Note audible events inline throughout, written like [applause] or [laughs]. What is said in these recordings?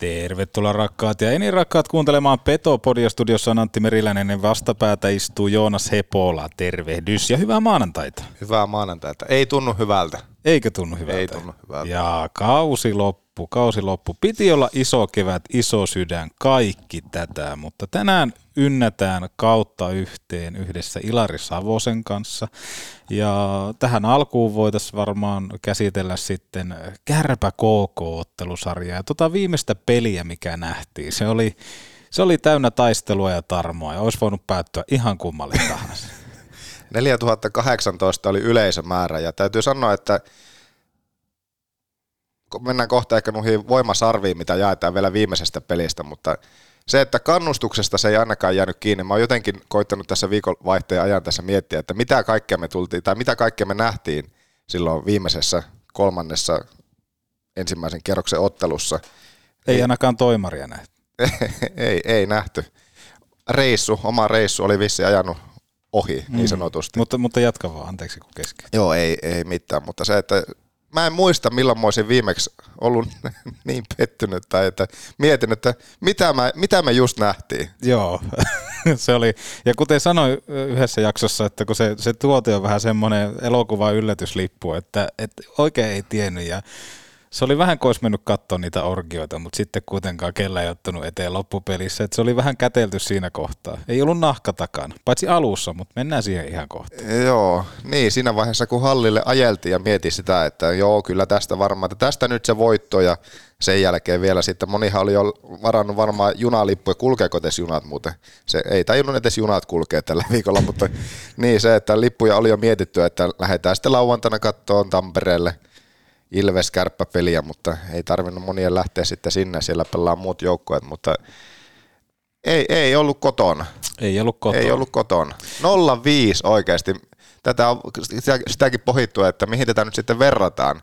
Tervetuloa rakkaat ja enin rakkaat kuuntelemaan Petopodia. Studiossa on Antti Meriläinen ja vastapäätä istuu Joonas Hepola. Tervehdys ja hyvää maanantaita. Hyvää maanantaita. Ei tunnu hyvältä. Eikö tunnu hyvältä? Ei tunnu hyvältä. Ja kausi loppu, kausi loppu. Piti olla iso kevät, iso sydän, kaikki tätä, mutta tänään ynnätään kautta yhteen yhdessä Ilari Savosen kanssa. Ja tähän alkuun voitaisiin varmaan käsitellä sitten Kärpä KK-ottelusarjaa ja tota viimeistä peliä, mikä nähtiin. Se oli, se oli täynnä taistelua ja tarmoa ja olisi voinut päättyä ihan kummalle tahansa. [laughs] 4018 oli yleisömäärä ja täytyy sanoa, että mennään kohta ehkä noihin voimasarviin, mitä jaetaan vielä viimeisestä pelistä, mutta se, että kannustuksesta se ei ainakaan jäänyt kiinni. Mä oon jotenkin koittanut tässä viikonvaihteen ajan tässä miettiä, että mitä kaikkea me tultiin, tai mitä kaikkea me nähtiin silloin viimeisessä kolmannessa ensimmäisen kerroksen ottelussa. Ei, ainakaan toimaria nähty. [laughs] ei, ei nähty. Reissu, oma reissu oli vissi ajanut ohi niin mm. sanotusti. Mutta, mutta jatka vaan, anteeksi kun kesken. Joo, ei, ei mitään, mutta se, että mä en muista milloin mä olisin viimeksi ollut [laughs] niin pettynyt tai että mietin, että mitä, mä, mitä me just nähtiin. Joo, [laughs] se oli, ja kuten sanoin yhdessä jaksossa, että kun se, se tuote on vähän semmoinen elokuva yllätyslippu, että, että oikein ei tiennyt ja se oli vähän kuin olisi mennyt katsoa niitä orgioita, mutta sitten kuitenkaan kellä ei ottanut eteen loppupelissä. Että se oli vähän kätelty siinä kohtaa. Ei ollut nahka takana, paitsi alussa, mutta mennään siihen ihan kohtaan. Joo, niin siinä vaiheessa kun hallille ajeltiin ja mieti sitä, että joo kyllä tästä varmaan, että tästä nyt se voitto ja sen jälkeen vielä sitten monihan oli jo varannut varmaan junalippuja, kulkeeko edes junat muuten. Se ei tajunnut edes junat kulkea tällä viikolla, mutta [laughs] niin se, että lippuja oli jo mietitty, että lähdetään sitten lauantaina kattoon Tampereelle – Ilves peliä, mutta ei tarvinnut monien lähteä sitten sinne, siellä pelaa muut joukkueet, mutta ei, ei ollut kotona. Ei ollut kotona. Ei ollut kotona. 05 oikeasti. Tätä on sitäkin pohittu, että mihin tätä nyt sitten verrataan.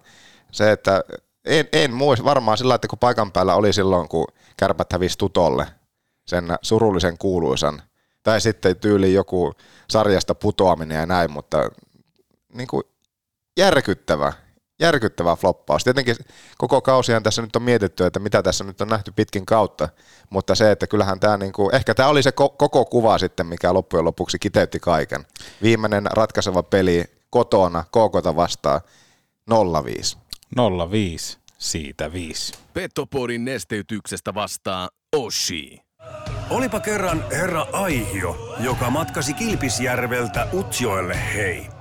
Se, että en, en muista, varmaan sillä, että kun paikan päällä oli silloin, kun kärpät hävisi tutolle sen surullisen kuuluisan, tai sitten tyyli joku sarjasta putoaminen ja näin, mutta niin kuin järkyttävä, järkyttävä floppaus. Tietenkin koko kausihan tässä nyt on mietitty, että mitä tässä nyt on nähty pitkin kautta, mutta se, että kyllähän tämä, niin kuin, ehkä tämä oli se koko kuva sitten, mikä loppujen lopuksi kiteytti kaiken. Viimeinen ratkaiseva peli kotona, KKta vastaan, 0-5. 0-5, siitä 5. Petopodin nesteytyksestä vastaa Oshi. Olipa kerran herra Aihio, joka matkasi Kilpisjärveltä Utsjoelle hei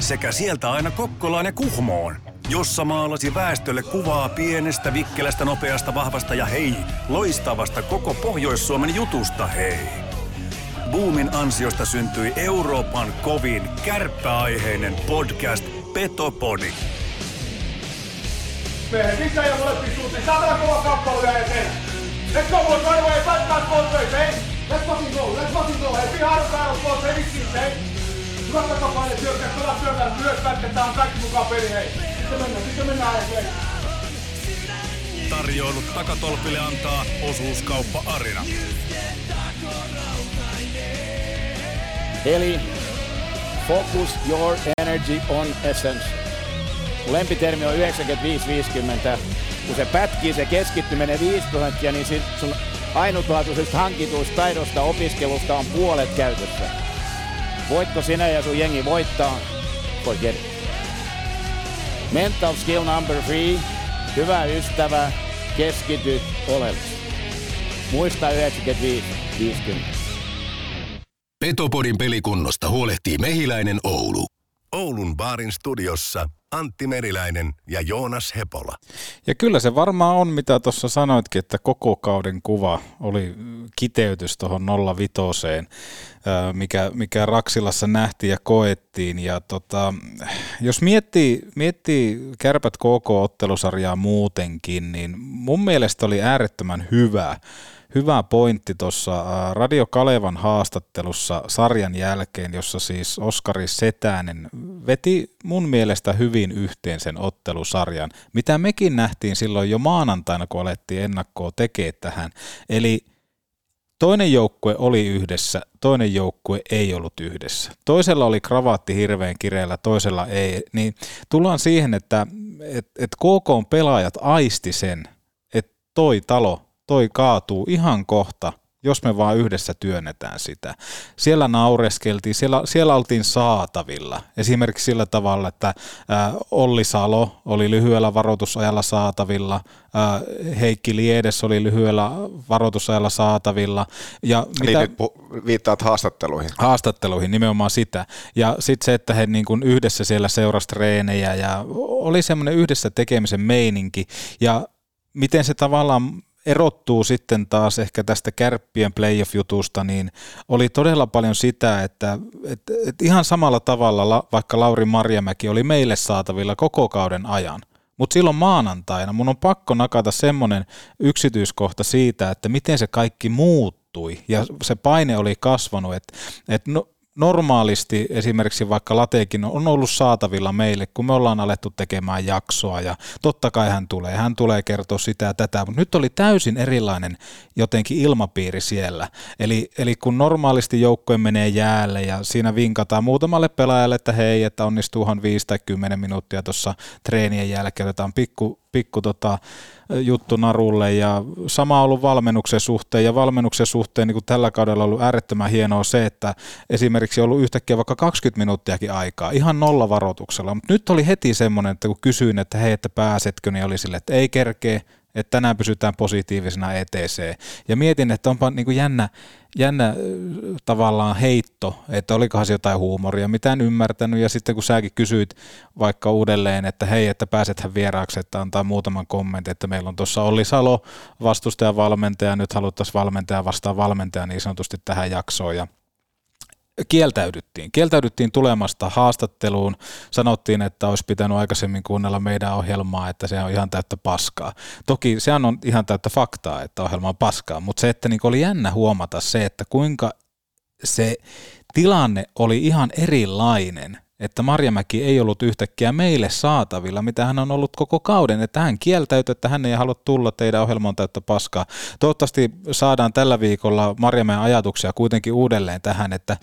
sekä sieltä aina Kokkolaan ja Kuhmoon, jossa maalasi väestölle kuvaa pienestä, vikkelästä, nopeasta, vahvasta ja hei, loistavasta koko Pohjois-Suomen jutusta hei. Boomin ansiosta syntyi Euroopan kovin kärppäaiheinen podcast Petopodi. Mehän sisään ja molempiin suuntiin. Saatana kova kappale vielä eteen. Let's go boys, right away. Fight back both ways, hey. Let's fucking go, let's fucking go. Battles, boys, hey, hey. Hyvä takapaine, syökkää, pelaa syökkää, myös pätkettä on kaikki mukaan peli, hei. Sitten mennään, sitten mennään, hei. Tarjoilut takatolpille antaa osuuskauppa Arina. Eli focus your energy on essence. Lempitermi on 95-50. Kun se pätkii, se keskittyminen 5 prosenttia, niin sun ainutlaatuisesta hankituista taidosta opiskelusta on puolet käytössä. Voitko sinä ja sun jengi voittaa? Forget it. Mental skill number three. Hyvä ystävä, keskity oleellisesti. Muista 95 50. Petopodin pelikunnosta huolehtii Mehiläinen Oulu. Oulun baarin studiossa Antti Meriläinen ja Joonas Hepola. Ja kyllä se varmaan on, mitä tuossa sanoitkin, että koko kauden kuva oli kiteytys tuohon 05, mikä, mikä Raksilassa nähtiin ja koettiin. Ja tota, jos miettii, miettii kärpät KK-ottelusarjaa muutenkin, niin mun mielestä oli äärettömän hyvä hyvä pointti tuossa Radio Kalevan haastattelussa sarjan jälkeen, jossa siis Oskari Setänen veti mun mielestä hyvin yhteen sen ottelusarjan, mitä mekin nähtiin silloin jo maanantaina, kun alettiin ennakkoa tekee tähän. Eli Toinen joukkue oli yhdessä, toinen joukkue ei ollut yhdessä. Toisella oli kravaatti hirveän kireellä, toisella ei. Niin tullaan siihen, että et, et KK pelaajat aisti sen, toi talo, toi kaatuu ihan kohta, jos me vaan yhdessä työnnetään sitä. Siellä naureskeltiin, siellä, siellä oltiin saatavilla. Esimerkiksi sillä tavalla, että ää, Olli Salo oli lyhyellä varoitusajalla saatavilla, ää, Heikki Liedes oli lyhyellä varoitusajalla saatavilla. Ja mitä, niin nyt viittaat haastatteluihin. Haastatteluihin, nimenomaan sitä. Ja sitten se, että he niin kuin yhdessä siellä seurasi treenejä ja oli semmoinen yhdessä tekemisen meininki. Ja miten se tavallaan erottuu sitten taas ehkä tästä kärppien playoff-jutusta, niin oli todella paljon sitä, että, että, että ihan samalla tavalla vaikka Lauri Marjamäki oli meille saatavilla koko kauden ajan. Mutta silloin maanantaina mun on pakko nakata semmoinen yksityiskohta siitä, että miten se kaikki muuttui ja se paine oli kasvanut, että, että no, normaalisti esimerkiksi vaikka Latekin on ollut saatavilla meille, kun me ollaan alettu tekemään jaksoa ja totta kai hän tulee, hän tulee kertoa sitä ja tätä, mutta nyt oli täysin erilainen jotenkin ilmapiiri siellä. Eli, eli kun normaalisti joukkoje menee jäälle ja siinä vinkataan muutamalle pelaajalle, että hei, että onnistuuhan 5 tai 10 minuuttia tuossa treenien jälkeen, otetaan pikku, pikku tota, juttu narulle. Ja sama on ollut valmennuksen suhteen. Ja valmennuksen suhteen niin kuin tällä kaudella on ollut äärettömän hienoa se, että esimerkiksi on ollut yhtäkkiä vaikka 20 minuuttiakin aikaa ihan nolla varoituksella, mutta nyt oli heti semmoinen, että kun kysyin, että hei, että pääsetkö, niin oli sille, että ei kerkee, että tänään pysytään positiivisena ETC. Ja mietin, että onpa niin kuin jännä, jännä tavallaan heitto, että olikohan se jotain huumoria, mitä en ymmärtänyt. Ja sitten kun säkin kysyit vaikka uudelleen, että hei, että pääsethän vieraaksi, että antaa muutaman kommentin, että meillä on tuossa Olli Salo vastustaja valmentaja, nyt haluttaisiin valmentaja vastaan valmentaja niin sanotusti tähän jaksoon. Ja kieltäydyttiin. Kieltäydyttiin tulemasta haastatteluun. Sanottiin, että olisi pitänyt aikaisemmin kuunnella meidän ohjelmaa, että se on ihan täyttä paskaa. Toki sehän on ihan täyttä faktaa, että ohjelma on paskaa, mutta se, että niin oli jännä huomata se, että kuinka se tilanne oli ihan erilainen että Marjamäki ei ollut yhtäkkiä meille saatavilla, mitä hän on ollut koko kauden, että hän kieltäytyi, että hän ei halua tulla, teidän ohjelman täyttä paskaa. Toivottavasti saadaan tällä viikolla Marjamäen ajatuksia kuitenkin uudelleen tähän, että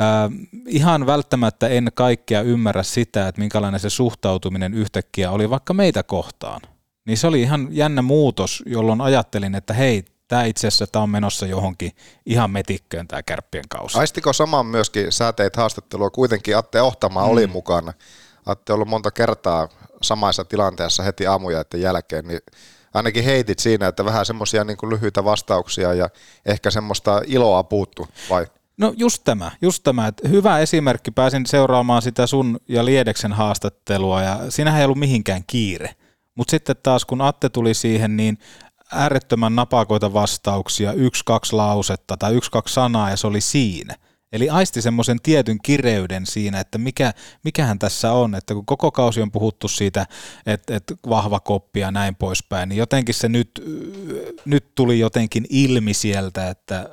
Äh, ihan välttämättä en kaikkea ymmärrä sitä, että minkälainen se suhtautuminen yhtäkkiä oli vaikka meitä kohtaan. Niin se oli ihan jännä muutos, jolloin ajattelin, että hei, tämä itse asiassa tämä on menossa johonkin ihan metikköön tämä kärppien kausi. Aistiko saman myöskin, sä teit haastattelua, kuitenkin Atte Ohtamaa mm. oli mukana. Atte ollut monta kertaa samaissa tilanteessa heti aamujaiden jälkeen, niin ainakin heitit siinä, että vähän semmoisia niin lyhyitä vastauksia ja ehkä semmoista iloa puuttu, vai? No just tämä, just tämä, että hyvä esimerkki, pääsin seuraamaan sitä sun ja Liedeksen haastattelua ja siinähän ei ollut mihinkään kiire. Mutta sitten taas kun Atte tuli siihen, niin äärettömän napakoita vastauksia, yksi, kaksi lausetta tai yksi, kaksi sanaa ja se oli siinä. Eli aisti semmoisen tietyn kireyden siinä, että mikä, mikähän tässä on, että kun koko kausi on puhuttu siitä, että, että vahva koppi ja näin poispäin, niin jotenkin se nyt, nyt tuli jotenkin ilmi sieltä, että,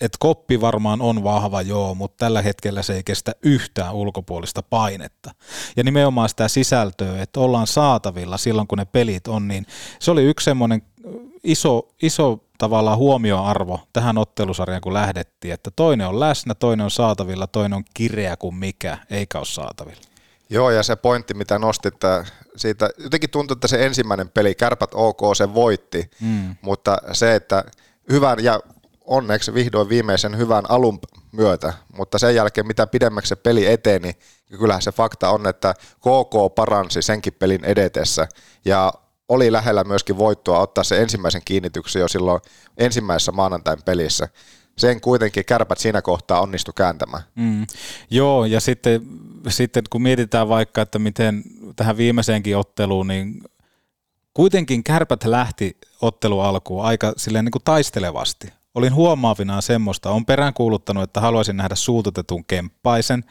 että koppi varmaan on vahva joo, mutta tällä hetkellä se ei kestä yhtään ulkopuolista painetta. Ja nimenomaan sitä sisältöä, että ollaan saatavilla silloin, kun ne pelit on, niin se oli yksi semmoinen iso, iso tavallaan huomioarvo tähän ottelusarjaan, kun lähdettiin, että toinen on läsnä, toinen on saatavilla, toinen on kireä kuin mikä, eikä ole saatavilla. Joo, ja se pointti, mitä nostit, siitä jotenkin tuntui, että se ensimmäinen peli, kärpät OK, se voitti, mm. mutta se, että hyvän ja onneksi vihdoin viimeisen hyvän alun myötä, mutta sen jälkeen mitä pidemmäksi se peli eteni, niin kyllähän se fakta on, että KK paransi senkin pelin edetessä ja oli lähellä myöskin voittoa ottaa se ensimmäisen kiinnityksen jo silloin ensimmäisessä maanantain pelissä. Sen kuitenkin kärpät siinä kohtaa onnistu kääntämään. Mm. Joo, ja sitten, sitten kun mietitään vaikka, että miten tähän viimeiseenkin otteluun, niin kuitenkin kärpät lähti ottelu alkuun aika silleen niin kuin taistelevasti. Olin huomaavinaan semmoista, on peräänkuuluttanut, että haluaisin nähdä suututetun kemppaisen,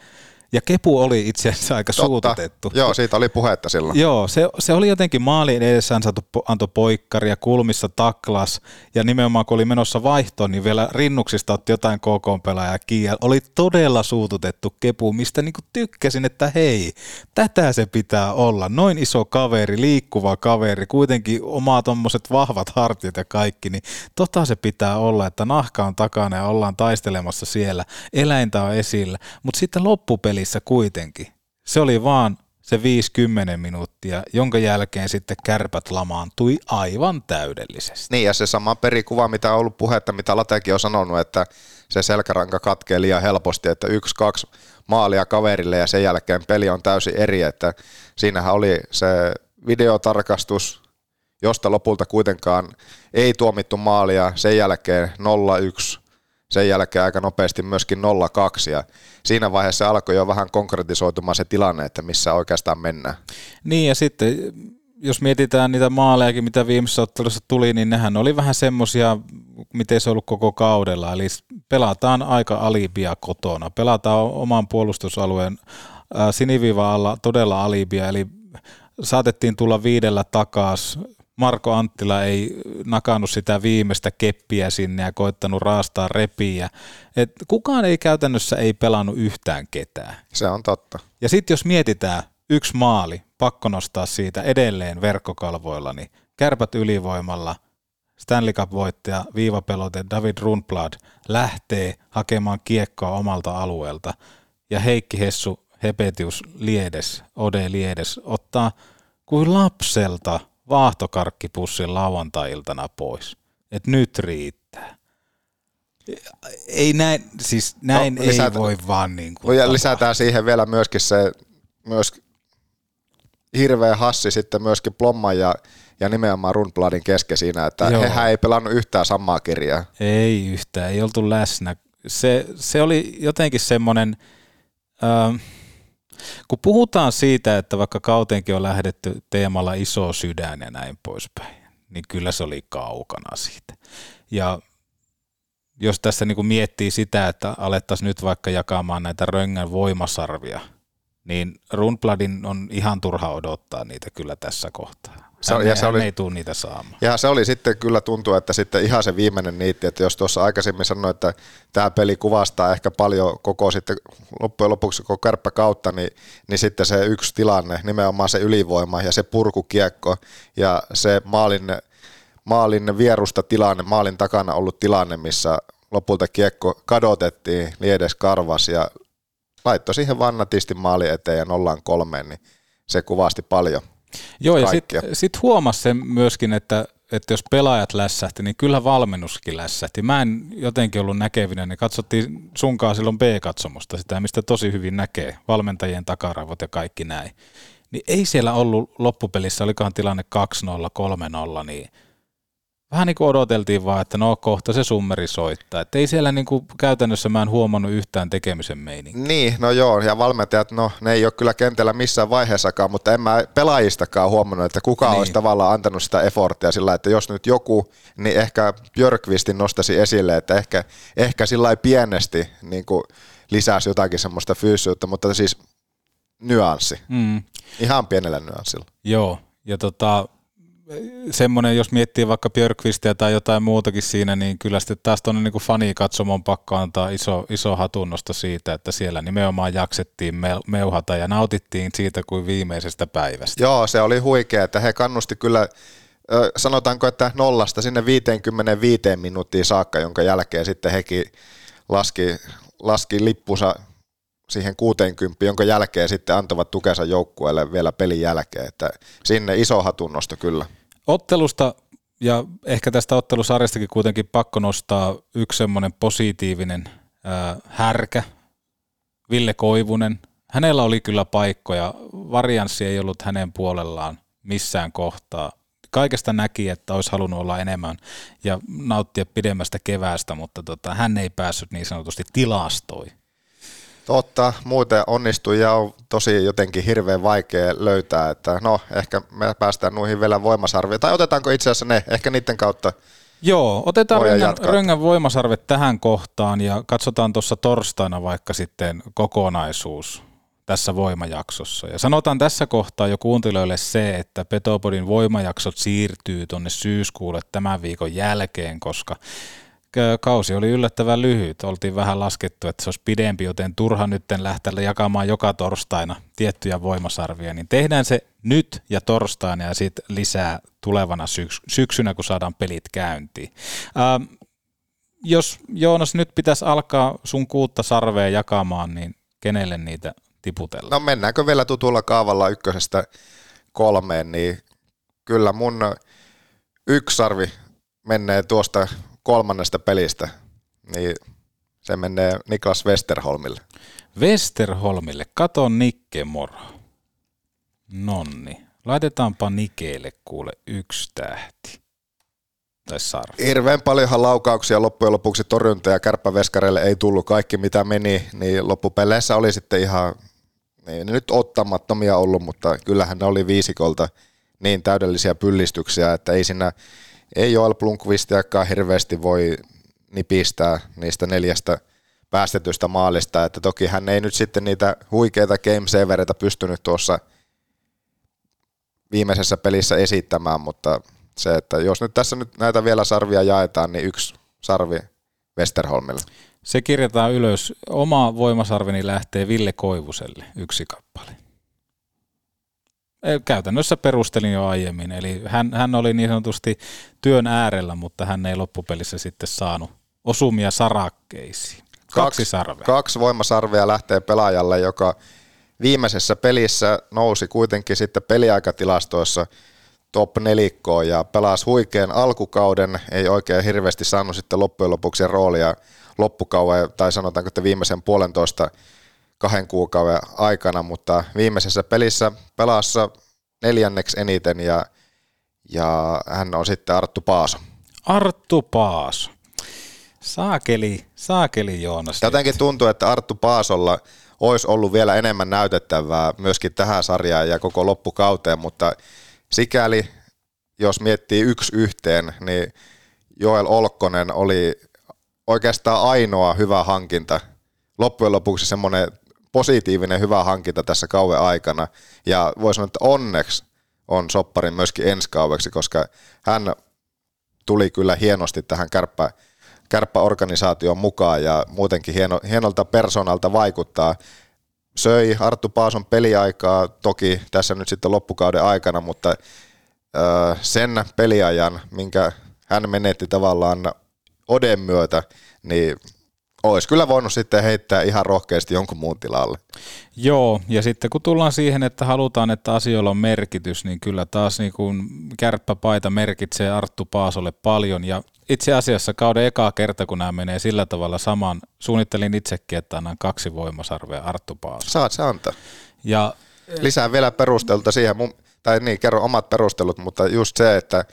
ja Kepu oli itse asiassa aika Totta. suututettu. Joo, siitä oli puhetta silloin. Joo, se, se oli jotenkin maalin edessä saatu, antoi poikkari ja kulmissa taklas. Ja nimenomaan kun oli menossa vaihtoon, niin vielä rinnuksista otti jotain KK-pelaajaa kiinni. Oli todella suututettu Kepu, mistä niin tykkäsin, että hei, tätä se pitää olla. Noin iso kaveri, liikkuva kaveri, kuitenkin omaa tuommoiset vahvat hartiat ja kaikki, niin tota se pitää olla, että nahka on takana ja ollaan taistelemassa siellä. Eläintä on esillä, mutta sitten loppupeli pelissä kuitenkin. Se oli vaan se 50 minuuttia, jonka jälkeen sitten kärpät lamaantui aivan täydellisesti. Niin ja se sama perikuva, mitä on ollut puhetta, mitä Latekin on sanonut, että se selkäranka katkee liian helposti, että yksi, kaksi maalia kaverille ja sen jälkeen peli on täysin eri, että siinähän oli se videotarkastus, josta lopulta kuitenkaan ei tuomittu maalia, sen jälkeen 0-1, sen jälkeen aika nopeasti myöskin 0-2 ja siinä vaiheessa alkoi jo vähän konkretisoitumaan se tilanne, että missä oikeastaan mennään. Niin ja sitten jos mietitään niitä maalejakin, mitä viimeisessä ottelussa tuli, niin nehän oli vähän semmoisia, miten se on ollut koko kaudella. Eli pelataan aika alibia kotona. Pelataan oman puolustusalueen siniviiva alla todella alibia, eli saatettiin tulla viidellä takas. Marko Anttila ei nakannut sitä viimeistä keppiä sinne ja koittanut raastaa repiä. Et kukaan ei käytännössä ei pelannut yhtään ketään. Se on totta. Ja sitten jos mietitään yksi maali, pakko nostaa siitä edelleen verkkokalvoilla, niin kärpät ylivoimalla, Stanley Cup-voittaja, viivapelote David Rundblad lähtee hakemaan kiekkoa omalta alueelta ja Heikki Hessu Hepetius Liedes, Ode Liedes, ottaa kuin lapselta vaahtokarkkipussin lauantai-iltana pois. Et nyt riittää. Ei näin, siis näin no, lisätä, ei voi vaan niin kuin Ja lisätään siihen vielä myöskin se myös hirveä hassi sitten myöskin Plomman ja, ja nimenomaan Rundbladin kesken siinä, että Joo. hehän ei pelannut yhtään samaa kirjaa. Ei yhtään, ei oltu läsnä. Se, se oli jotenkin semmoinen, äh, kun puhutaan siitä, että vaikka kauteenkin on lähdetty teemalla iso sydän ja näin poispäin, niin kyllä se oli kaukana siitä. Ja jos tässä niin kuin miettii sitä, että alettaisiin nyt vaikka jakamaan näitä röngän voimasarvia – niin Rundbladin on ihan turha odottaa niitä kyllä tässä kohtaa. Se, hän, ja se oli, ei tule niitä saamaan. Ja se oli sitten kyllä tuntuu, että sitten ihan se viimeinen niitti, että jos tuossa aikaisemmin sanoin, että tämä peli kuvastaa ehkä paljon koko sitten loppujen lopuksi koko kärppä kautta, niin, niin sitten se yksi tilanne, nimenomaan se ylivoima ja se purkukiekko ja se maalin, maalin vierusta tilanne, maalin takana ollut tilanne, missä lopulta kiekko kadotettiin, Liedes karvas ja laittoi siihen vannatisti maali eteen ja nollaan kolmeen, niin se kuvasti paljon Joo, ja sitten sit huomasi sen myöskin, että, että jos pelaajat lässähti, niin kyllä valmennuskin lässähti. Mä en jotenkin ollut näkevinä, niin katsottiin sunkaan silloin B-katsomusta, sitä mistä tosi hyvin näkee, valmentajien takaravot ja kaikki näin. Niin ei siellä ollut loppupelissä, olikohan tilanne 2-0, 3-0, niin – vähän niin kuin odoteltiin vaan, että no kohta se summeri soittaa. Että ei siellä niin kuin käytännössä mä en huomannut yhtään tekemisen meininkiä. Niin, no joo, ja valmentajat, no ne ei ole kyllä kentällä missään vaiheessakaan, mutta en mä pelaajistakaan huomannut, että kuka niin. olisi tavallaan antanut sitä efforttia sillä, että jos nyt joku, niin ehkä Björkvistin nostasi esille, että ehkä, ehkä sillä pienesti niin kuin lisäsi jotakin semmoista fyysisyyttä, mutta siis nyanssi. Mm. Ihan pienellä nyanssilla. Joo, ja tota, semmoinen, jos miettii vaikka Björkvistia tai jotain muutakin siinä, niin kyllä sitten taas tuonne niin fanikatsomon pakko antaa iso, iso hatunnosta siitä, että siellä nimenomaan jaksettiin meuhata ja nautittiin siitä kuin viimeisestä päivästä. Joo, se oli huikea, että he kannusti kyllä sanotaanko, että nollasta sinne 55 minuuttia saakka, jonka jälkeen sitten hekin laski, laski lippunsa siihen 60, jonka jälkeen sitten antavat tukensa joukkueelle vielä pelin jälkeen, että sinne iso hatunnosto kyllä. Ottelusta ja ehkä tästä ottelusarjastakin kuitenkin pakko nostaa yksi semmoinen positiivinen äh, härkä, Ville Koivunen. Hänellä oli kyllä paikkoja, varianssi ei ollut hänen puolellaan missään kohtaa. Kaikesta näki, että olisi halunnut olla enemmän ja nauttia pidemmästä keväästä, mutta tota, hän ei päässyt niin sanotusti tilastoi. Totta, muuten onnistui ja on tosi jotenkin hirveän vaikea löytää, että no ehkä me päästään noihin vielä voimasarviin, tai otetaanko itse asiassa ne, ehkä niiden kautta? Joo, otetaan Röngän, Röngän voimasarvet tähän kohtaan ja katsotaan tuossa torstaina vaikka sitten kokonaisuus tässä voimajaksossa. Ja sanotaan tässä kohtaa jo kuuntelijoille se, että Petopodin voimajaksot siirtyy tuonne syyskuulle tämän viikon jälkeen, koska kausi oli yllättävän lyhyt. Oltiin vähän laskettu, että se olisi pidempi, joten turha nyt lähteä jakamaan joka torstaina tiettyjä voimasarvia. Niin tehdään se nyt ja torstaina ja sitten lisää tulevana syks- syksynä, kun saadaan pelit käyntiin. Ähm, jos Joonas nyt pitäisi alkaa sun kuutta sarvea jakamaan, niin kenelle niitä tiputella. No mennäänkö vielä tutulla kaavalla ykkösestä kolmeen, niin kyllä mun yksi sarvi menee tuosta kolmannesta pelistä, niin se menee Niklas Westerholmille. Westerholmille, kato Nikke moro. Nonni, laitetaanpa Nikeelle kuule yksi tähti. Tai sarvi. Hirveän paljonhan laukauksia loppujen lopuksi torjunta ja kärppäveskareille ei tullut kaikki mitä meni, niin loppupeleissä oli sitten ihan niin nyt ottamattomia ollut, mutta kyllähän ne oli viisikolta niin täydellisiä pyllistyksiä, että ei siinä ei Joel Blunkvistiakaan hirveästi voi nipistää niistä neljästä päästetystä maalista, että toki hän ei nyt sitten niitä huikeita game savereita pystynyt tuossa viimeisessä pelissä esittämään, mutta se, että jos nyt tässä nyt näitä vielä sarvia jaetaan, niin yksi sarvi Westerholmille. Se kirjataan ylös. Oma voimasarveni lähtee Ville Koivuselle, yksi kappale. Käytännössä perustelin jo aiemmin, eli hän, hän oli niin sanotusti työn äärellä, mutta hän ei loppupelissä sitten saanut osumia sarakkeisiin. Kaksi, kaksi sarvea. Kaksi voimasarvea lähtee pelaajalle, joka viimeisessä pelissä nousi kuitenkin sitten peliaikatilastoissa top nelikkoon ja pelasi huikean alkukauden, ei oikein hirveästi saanut sitten loppujen lopuksi roolia loppukauden tai sanotaanko, että viimeisen puolentoista kahden kuukauden aikana, mutta viimeisessä pelissä pelassa neljänneksi eniten ja, ja hän on sitten Arttu Paaso. Arttu Paaso. Saakeli, saakeli Joonas. Jotenkin tuntuu, että Arttu Paasolla olisi ollut vielä enemmän näytettävää myöskin tähän sarjaan ja koko loppukauteen, mutta sikäli, jos miettii yksi yhteen, niin Joel Olkkonen oli oikeastaan ainoa hyvä hankinta. Loppujen lopuksi semmoinen positiivinen hyvä hankinta tässä kauan aikana. Ja voi sanoa, että onneksi on sopparin myöskin ensi kaueksi, koska hän tuli kyllä hienosti tähän kärppä, kärppäorganisaation mukaan ja muutenkin hieno, hienolta persoonalta vaikuttaa. Söi Arttu Paason peliaikaa toki tässä nyt sitten loppukauden aikana, mutta sen peliajan, minkä hän menetti tavallaan Oden myötä, niin olisi kyllä voinut sitten heittää ihan rohkeasti jonkun muun tilalle. Joo, ja sitten kun tullaan siihen, että halutaan, että asioilla on merkitys, niin kyllä taas niin kuin kärppäpaita merkitsee Arttu Paasolle paljon, ja itse asiassa kauden ekaa kerta, kun nämä menee sillä tavalla saman, suunnittelin itsekin, että annan kaksi voimasarvea Arttu Paaso. Saat se antaa. Ja, Lisää vielä perustelta siihen, tai niin, kerro omat perustelut, mutta just se, että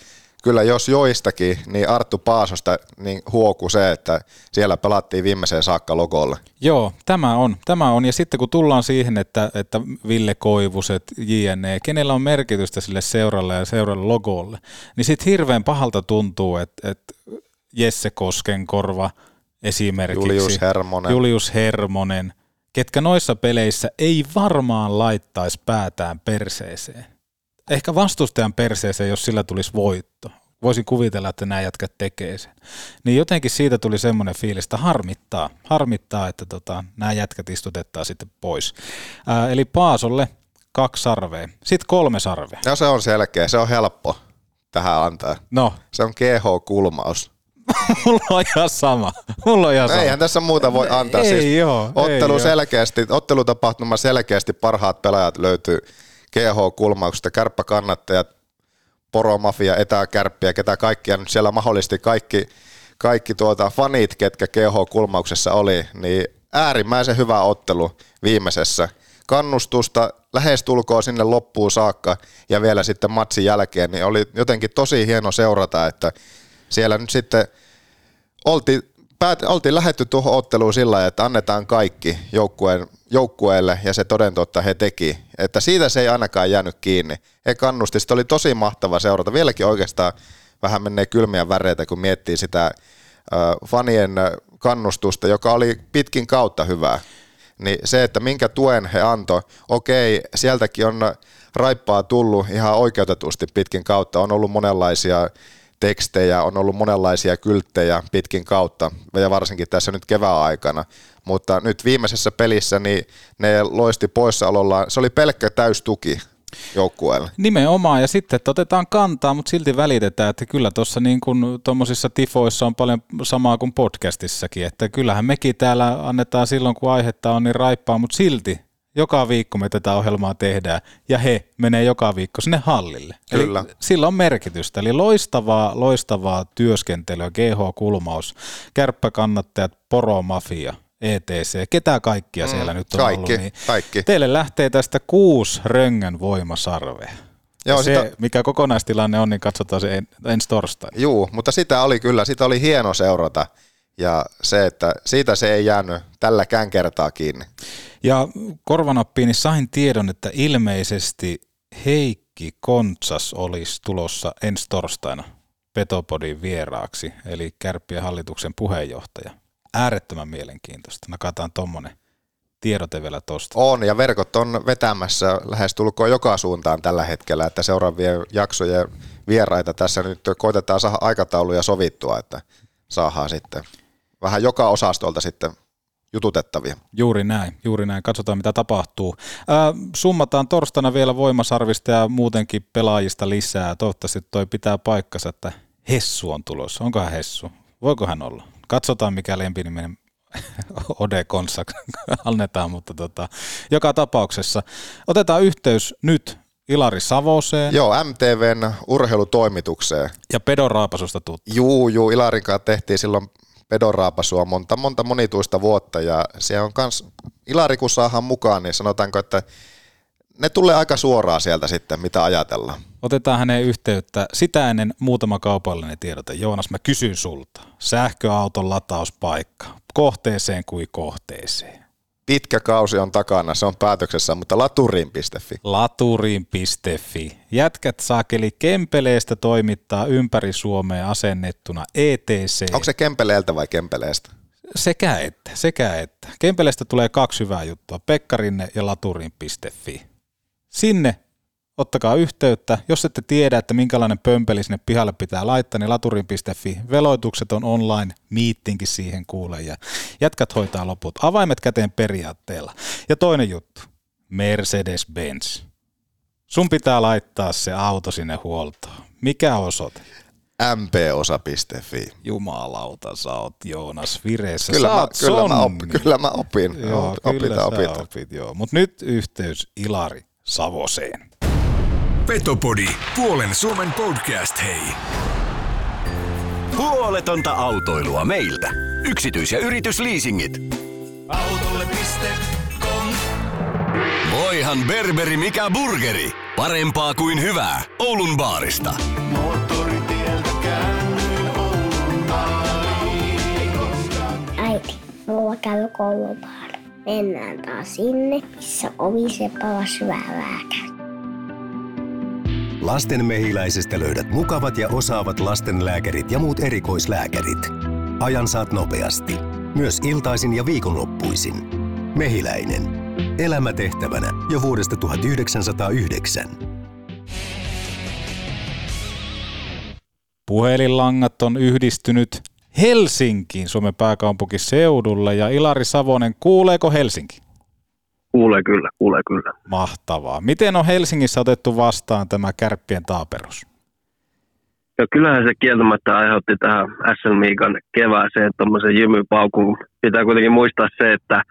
kyllä jos joistakin, niin Arttu Paasosta niin huoku se, että siellä pelattiin viimeiseen saakka logolle. Joo, tämä on. Tämä on. Ja sitten kun tullaan siihen, että, että Ville Koivuset, JNE, kenellä on merkitystä sille seuralle ja seuralle logolle, niin sitten hirveän pahalta tuntuu, että, että Jesse Koskenkorva esimerkiksi, Julius Hermonen. Julius Hermonen, ketkä noissa peleissä ei varmaan laittaisi päätään perseeseen ehkä vastustajan perseeseen, jos sillä tulisi voitto. Voisin kuvitella, että nämä jätkät tekee sen. Niin jotenkin siitä tuli semmoinen fiilis, että harmittaa, harmittaa että tota, nämä jätkät istutetaan sitten pois. Ää, eli Paasolle kaksi sarvea, sitten kolme sarvea. No se on selkeä, se on helppo tähän antaa. No. Se on GH-kulmaus. [laughs] Mulla on ihan sama. Mulla on ihan sama. Eihän tässä muuta voi antaa. Ei siis joo, ottelu ei selkeästi, ottelutapahtuma selkeästi parhaat pelaajat löytyy GH-kulmauksesta, kärppäkannattajat, poromafia, etäkärppiä, ketä kaikkia nyt siellä mahdollisesti kaikki, kaikki tuota fanit, ketkä GH-kulmauksessa oli, niin äärimmäisen hyvä ottelu viimeisessä. Kannustusta lähestulkoon sinne loppuun saakka ja vielä sitten matsin jälkeen, niin oli jotenkin tosi hieno seurata, että siellä nyt sitten oltiin, päät, oltiin lähetty tuohon otteluun sillä että annetaan kaikki joukkueen joukkueelle ja se toden totta he teki. Että siitä se ei ainakaan jäänyt kiinni. He kannusti, sitä oli tosi mahtava seurata. Vieläkin oikeastaan vähän menee kylmiä väreitä, kun miettii sitä äh, fanien kannustusta, joka oli pitkin kautta hyvää. Niin se, että minkä tuen he antoi, okei, sieltäkin on raippaa tullut ihan oikeutetusti pitkin kautta. On ollut monenlaisia tekstejä, on ollut monenlaisia kylttejä pitkin kautta, ja varsinkin tässä nyt kevään aikana. Mutta nyt viimeisessä pelissä niin ne loisti poissaololla, se oli pelkkä täystuki joukkueelle. Nimenomaan, ja sitten että otetaan kantaa, mutta silti välitetään, että kyllä tuossa niin kuin tuommoisissa tifoissa on paljon samaa kuin podcastissakin, että kyllähän mekin täällä annetaan silloin, kun aihetta on, niin raippaa, mutta silti joka viikko me tätä ohjelmaa tehdään, ja he menee joka viikko sinne hallille. Kyllä. Eli sillä on merkitystä, eli loistavaa, loistavaa työskentelyä, GH-kulmaus, kärppäkannattajat, poromafia, ETC, ketä kaikkia siellä nyt on kaikki, ollut. Niin kaikki. Teille lähtee tästä kuusi röngän voimasarvea. Joo, ja se, sitä- mikä kokonaistilanne on, niin katsotaan se en, ensi torstaina. Juu, mutta sitä oli kyllä, sitä oli hieno seurata. Ja se, että siitä se ei jäänyt tälläkään kertaa kiinni. Ja korvanappiin niin sain tiedon, että ilmeisesti Heikki Kontsas olisi tulossa ensi torstaina Petopodin vieraaksi, eli Kärppien hallituksen puheenjohtaja. Äärettömän mielenkiintoista. Nakataan tuommoinen tiedote vielä tosta. On, ja verkot on vetämässä lähestulkoon joka suuntaan tällä hetkellä, että seuraavien jaksojen vieraita tässä nyt koitetaan saada aikatauluja sovittua, että saadaan sitten vähän joka osastolta sitten jututettavia. Juuri näin, juuri näin. Katsotaan mitä tapahtuu. Ää, summataan torstaina vielä voimasarvista ja muutenkin pelaajista lisää. Toivottavasti toi pitää paikkansa, että Hessu on tulossa. Onkohan Hessu? Voiko hän olla? Katsotaan mikä lempiniminen [laughs] Ode Konsak [laughs] annetaan, mutta tota, joka tapauksessa otetaan yhteys nyt Ilari Savoseen Joo, MTVn urheilutoimitukseen. ja Pedon Raapasusta tuttu. Juu, juu, Ilarin kanssa tehtiin silloin pedonraapasua monta, monta monituista vuotta ja se on kans, Ilari kun saadaan mukaan, niin sanotaanko, että ne tulee aika suoraan sieltä sitten, mitä ajatellaan. Otetaan häneen yhteyttä. Sitä ennen muutama kaupallinen tiedote. Joonas, mä kysyn sulta. Sähköauton latauspaikka. Kohteeseen kuin kohteeseen. Pitkä kausi on takana, se on päätöksessä, mutta laturiin.fi. Laturiin.fi. Jätkät saakeli Kempeleestä toimittaa ympäri Suomea asennettuna ETC. Onko se Kempeleeltä vai Kempeleestä? Sekä että, sekä että. Kempeleestä tulee kaksi hyvää juttua, Pekkarinne ja laturiin.fi. Sinne ottakaa yhteyttä. Jos ette tiedä, että minkälainen pömpeli sinne pihalle pitää laittaa, niin laturin.fi. Veloitukset on online, miittinkin siihen kuulee ja jätkät hoitaa loput. Avaimet käteen periaatteella. Ja toinen juttu, Mercedes-Benz. Sun pitää laittaa se auto sinne huoltoon. Mikä osoite? mposa.fi. Jumalauta, sä oot Joonas vireessä. Kyllä sä mä, kyllä, mä opin, kyllä mä opin. Joo, opita, kyllä opita. opit, joo. Mutta nyt yhteys Ilari Savoseen. Petopodi, puolen Suomen podcast, hei. Huoletonta autoilua meiltä. Yksityis- ja yritysleasingit. Autolle.com Voihan berberi mikä burgeri. Parempaa kuin hyvää. Oulun baarista. Äiti, mulla käy. Mennään taas sinne, missä oviseppala syvää lääkäri. Lasten mehiläisestä löydät mukavat ja osaavat lastenlääkärit ja muut erikoislääkärit. Ajan saat nopeasti. Myös iltaisin ja viikonloppuisin. Mehiläinen. Elämä tehtävänä jo vuodesta 1909. Puhelinlangat on yhdistynyt Helsinkiin, Suomen pääkaupunkiseudulle. Ja Ilari Savonen, kuuleeko Helsinki? Kuulee kyllä, kuulee kyllä. Mahtavaa. Miten on Helsingissä otettu vastaan tämä kärppien taaperus? Ja kyllähän se kieltämättä aiheutti tähän SL Liigan kevääseen tuommoisen jymypaukun. Pitää kuitenkin muistaa se, että,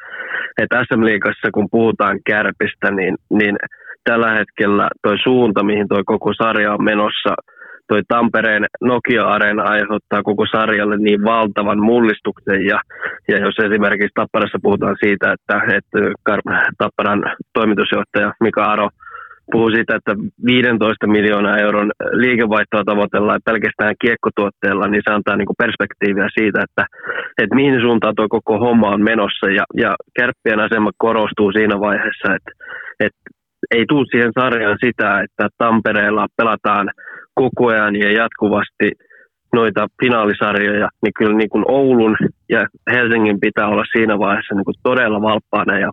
että SM Liigassa kun puhutaan kärpistä, niin, niin tällä hetkellä toi suunta, mihin toi koko sarja on menossa, toi Tampereen Nokia-areena aiheuttaa koko sarjalle niin valtavan mullistuksen. Ja, ja jos esimerkiksi Tapparassa puhutaan siitä, että, että Tapparan toimitusjohtaja Mika Aro puhuu siitä, että 15 miljoonaa euron liikevaihtoa tavoitellaan pelkästään kiekkotuotteella, niin se antaa niin perspektiiviä siitä, että, että mihin suuntaan tuo koko homma on menossa. Ja, ja kärppien asema korostuu siinä vaiheessa, että, että ei tule siihen sarjaan sitä, että Tampereella pelataan koko ajan ja jatkuvasti noita finaalisarjoja, niin kyllä niin kuin Oulun ja Helsingin pitää olla siinä vaiheessa niin kuin todella valppaana ja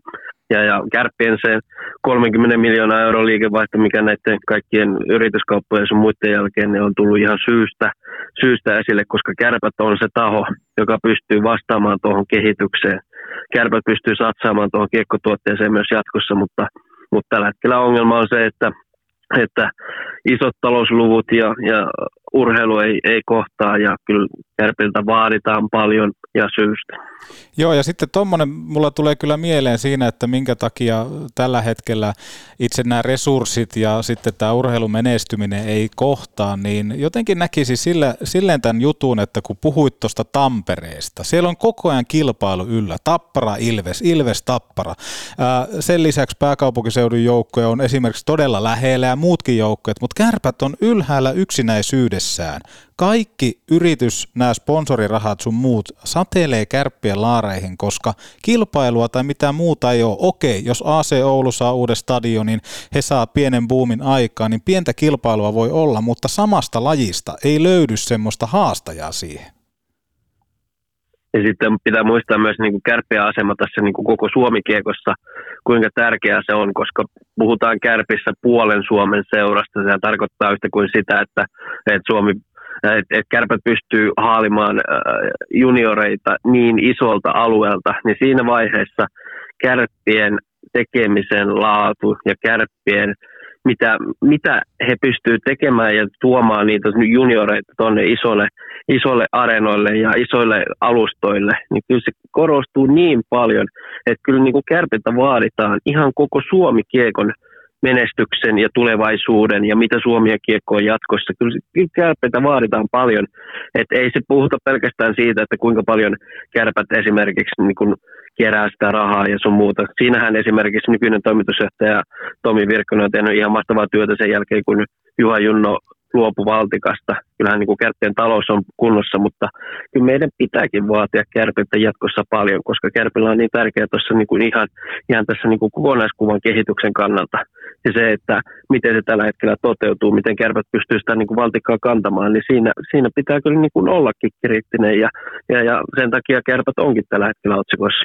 ja, ja kärppien se 30 miljoonaa euroa liikevaihto, mikä näiden kaikkien yrityskauppojen sun muiden jälkeen niin on tullut ihan syystä, syystä esille, koska kärpät on se taho, joka pystyy vastaamaan tuohon kehitykseen. Kärpät pystyy satsaamaan tuohon kiekkotuotteeseen myös jatkossa, mutta, mutta tällä hetkellä ongelma on se, että, että isot talousluvut ja, ja urheilu ei, ei kohtaa ja kyllä Kärpiltä vaaditaan paljon ja syystä. Joo, ja sitten tuommoinen mulla tulee kyllä mieleen siinä, että minkä takia tällä hetkellä itse nämä resurssit ja sitten tämä urheilumenestyminen ei kohtaa, niin jotenkin näkisi sillä, silleen tämän jutun, että kun puhuit tuosta Tampereesta, siellä on koko ajan kilpailu yllä, Tappara, Ilves, Ilves, Tappara. Sen lisäksi pääkaupunkiseudun joukkoja on esimerkiksi todella lähellä ja muutkin joukkoja, mutta kärpät on ylhäällä yksinäisyydessään kaikki yritys, nämä sponsorirahat sun muut satelee kärppien laareihin, koska kilpailua tai mitään muuta ei ole. Okei, jos AC Oulu saa uuden stadionin, he saa pienen boomin aikaa, niin pientä kilpailua voi olla, mutta samasta lajista ei löydy semmoista haastajaa siihen. Ja sitten pitää muistaa myös niin kuin kärppiä asema tässä niin kuin koko Suomikiekossa, kuinka tärkeää se on, koska puhutaan kärpissä puolen Suomen seurasta. Se tarkoittaa yhtä kuin sitä, että, että Suomi että et kärpät pystyy haalimaan junioreita niin isolta alueelta, niin siinä vaiheessa kärppien tekemisen laatu ja kärppien, mitä, mitä he pystyvät tekemään ja tuomaan niitä junioreita tuonne isolle, isolle arenoille ja isoille alustoille, niin kyllä se korostuu niin paljon, että kyllä niin kuin kärpiltä vaaditaan ihan koko Suomi kiekon menestyksen ja tulevaisuuden ja mitä Suomi ja kiekko on jatkossa. Kyllä, kärpäitä vaaditaan paljon. Et ei se puhuta pelkästään siitä, että kuinka paljon kärpät esimerkiksi niin kun kerää sitä rahaa ja sun muuta. Siinähän esimerkiksi nykyinen toimitusjohtaja Tomi Virkkonen on tehnyt ihan mahtavaa työtä sen jälkeen, kun Juha Junno luopu valtikasta. Kyllähän niin kuin kärppien talous on kunnossa, mutta kyllä meidän pitääkin vaatia kärpiltä jatkossa paljon, koska kärpillä on niin tärkeää tuossa niin kuin ihan, ihan tässä niin kuin kokonaiskuvan kehityksen kannalta. Ja se, että miten se tällä hetkellä toteutuu, miten kärpät pystyy sitä niin kuin valtikkaa kantamaan, niin siinä, siinä pitää kyllä niin kuin ollakin kriittinen ja, ja, ja sen takia kärpät onkin tällä hetkellä otsikossa.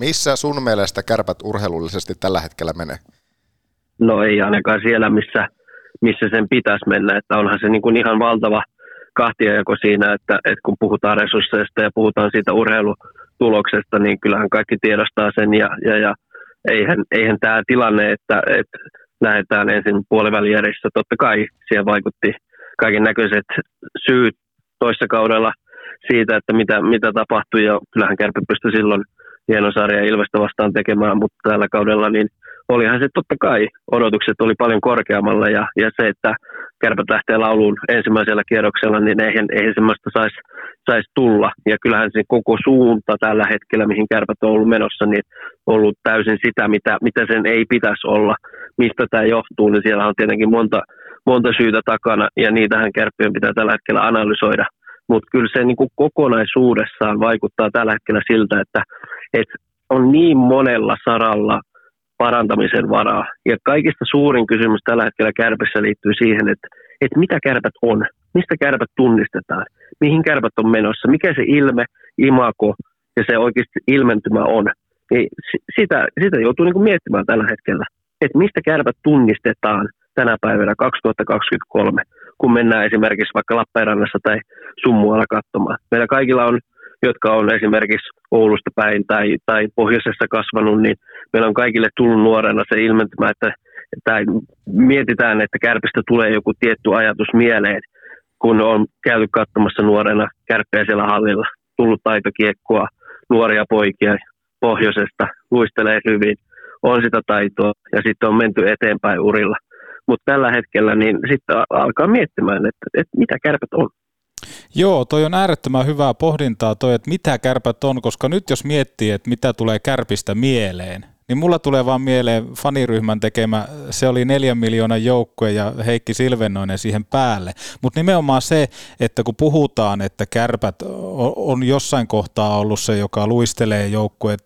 Missä sun mielestä kärpät urheilullisesti tällä hetkellä menee? No ei ainakaan siellä, missä missä sen pitäisi mennä. Että onhan se niin kuin ihan valtava kahtiajako siinä, että, että kun puhutaan resursseista ja puhutaan siitä urheilutuloksesta, niin kyllähän kaikki tiedostaa sen ja, ja, ja eihän, eihän tämä tilanne, että, että lähdetään ensin puolivälijärjessä, totta kai siihen vaikutti kaiken näköiset syyt toissa kaudella siitä, että mitä, mitä tapahtui. Ja kyllähän Kärpä pystyi silloin hienosarja Ilvestä vastaan tekemään, mutta tällä kaudella niin – olihan se totta kai, odotukset oli paljon korkeammalla ja, ja se, että kärpät lähtee lauluun ensimmäisellä kierroksella, niin eihän, eihän semmoista saisi sais tulla. Ja kyllähän se koko suunta tällä hetkellä, mihin kärpät on ollut menossa, niin ollut täysin sitä, mitä, mitä sen ei pitäisi olla. Mistä tämä johtuu, niin siellä on tietenkin monta, monta syytä takana, ja niitähän kärppien pitää tällä hetkellä analysoida. Mutta kyllä se niin kokonaisuudessaan vaikuttaa tällä hetkellä siltä, että, että on niin monella saralla – parantamisen varaa. Ja kaikista suurin kysymys tällä hetkellä kärpässä liittyy siihen, että, että mitä kärpät on, mistä kärpät tunnistetaan, mihin kärpät on menossa, mikä se ilme, imako ja se oikeasti ilmentymä on. Niin sitä, sitä joutuu niin kuin miettimään tällä hetkellä, että mistä kärpät tunnistetaan tänä päivänä 2023, kun mennään esimerkiksi vaikka Lappeenrannassa tai sun muualla katsomaan. Meillä kaikilla on jotka on esimerkiksi Oulusta päin tai, tai pohjoisessa kasvanut, niin meillä on kaikille tullut nuorena se ilmentymä, että, että mietitään, että kärpistä tulee joku tietty ajatus mieleen, kun on käyty katsomassa nuorena kärppejä siellä hallilla, tullut taitokiekkoa, nuoria poikia pohjoisesta, luistelee hyvin, on sitä taitoa ja sitten on menty eteenpäin urilla. Mutta tällä hetkellä niin sitten alkaa miettimään, että, että mitä kärpät on. Joo, toi on äärettömän hyvää pohdintaa toi, että mitä kärpät on, koska nyt jos miettii, että mitä tulee kärpistä mieleen, niin mulla tulee vaan mieleen faniryhmän tekemä, se oli neljän miljoonan joukkue ja Heikki Silvennoinen siihen päälle. Mutta nimenomaan se, että kun puhutaan, että kärpät on jossain kohtaa ollut se, joka luistelee joukkueet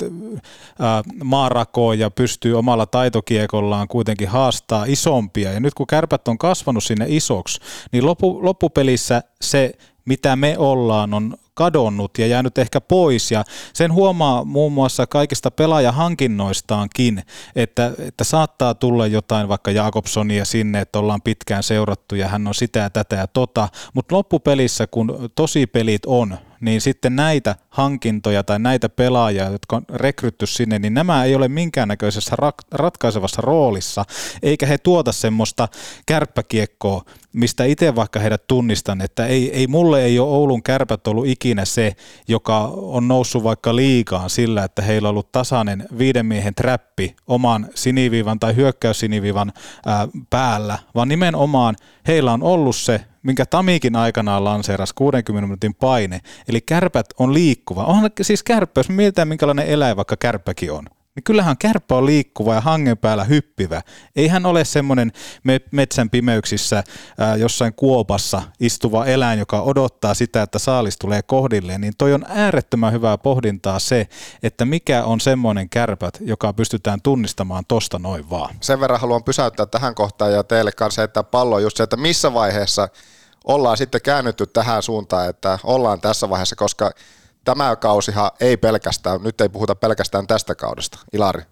maarakoon ja pystyy omalla taitokiekollaan kuitenkin haastaa isompia. Ja nyt kun kärpät on kasvanut sinne isoksi, niin loppu, loppupelissä se mitä me ollaan, on kadonnut ja jäänyt ehkä pois. Ja sen huomaa muun muassa kaikista pelaajahankinnoistaankin, että, että saattaa tulla jotain vaikka Jakobsonia sinne, että ollaan pitkään seurattu ja hän on sitä ja tätä ja tota, mutta loppupelissä kun tosi pelit on, niin sitten näitä hankintoja tai näitä pelaajia, jotka on rekrytty sinne, niin nämä ei ole minkäännäköisessä ratkaisevassa roolissa, eikä he tuota semmoista kärppäkiekkoa, mistä itse vaikka heidät tunnistan, että ei, ei mulle ei ole Oulun kärpät ollut ikinä se, joka on noussut vaikka liikaan sillä, että heillä on ollut tasainen viiden miehen trappi oman siniviivan tai hyökkäyssiniviivan ää, päällä, vaan nimenomaan heillä on ollut se minkä Tamikin aikanaan lanseerasi 60 minuutin paine. Eli kärpät on liikkuva. Onhan siis kärppä, jos mietitään minkälainen eläin vaikka kärppäkin on niin kyllähän kärppä on liikkuva ja hangen päällä hyppivä. Ei hän ole semmoinen metsän pimeyksissä ää, jossain kuopassa istuva eläin, joka odottaa sitä, että saalis tulee kohdilleen. Niin toi on äärettömän hyvää pohdintaa se, että mikä on semmoinen kärpät, joka pystytään tunnistamaan tosta noin vaan. Sen verran haluan pysäyttää tähän kohtaan ja teille kanssa että pallo just se, että missä vaiheessa ollaan sitten käännytty tähän suuntaan, että ollaan tässä vaiheessa, koska tämä kausihan ei pelkästään, nyt ei puhuta pelkästään tästä kaudesta. Ilari.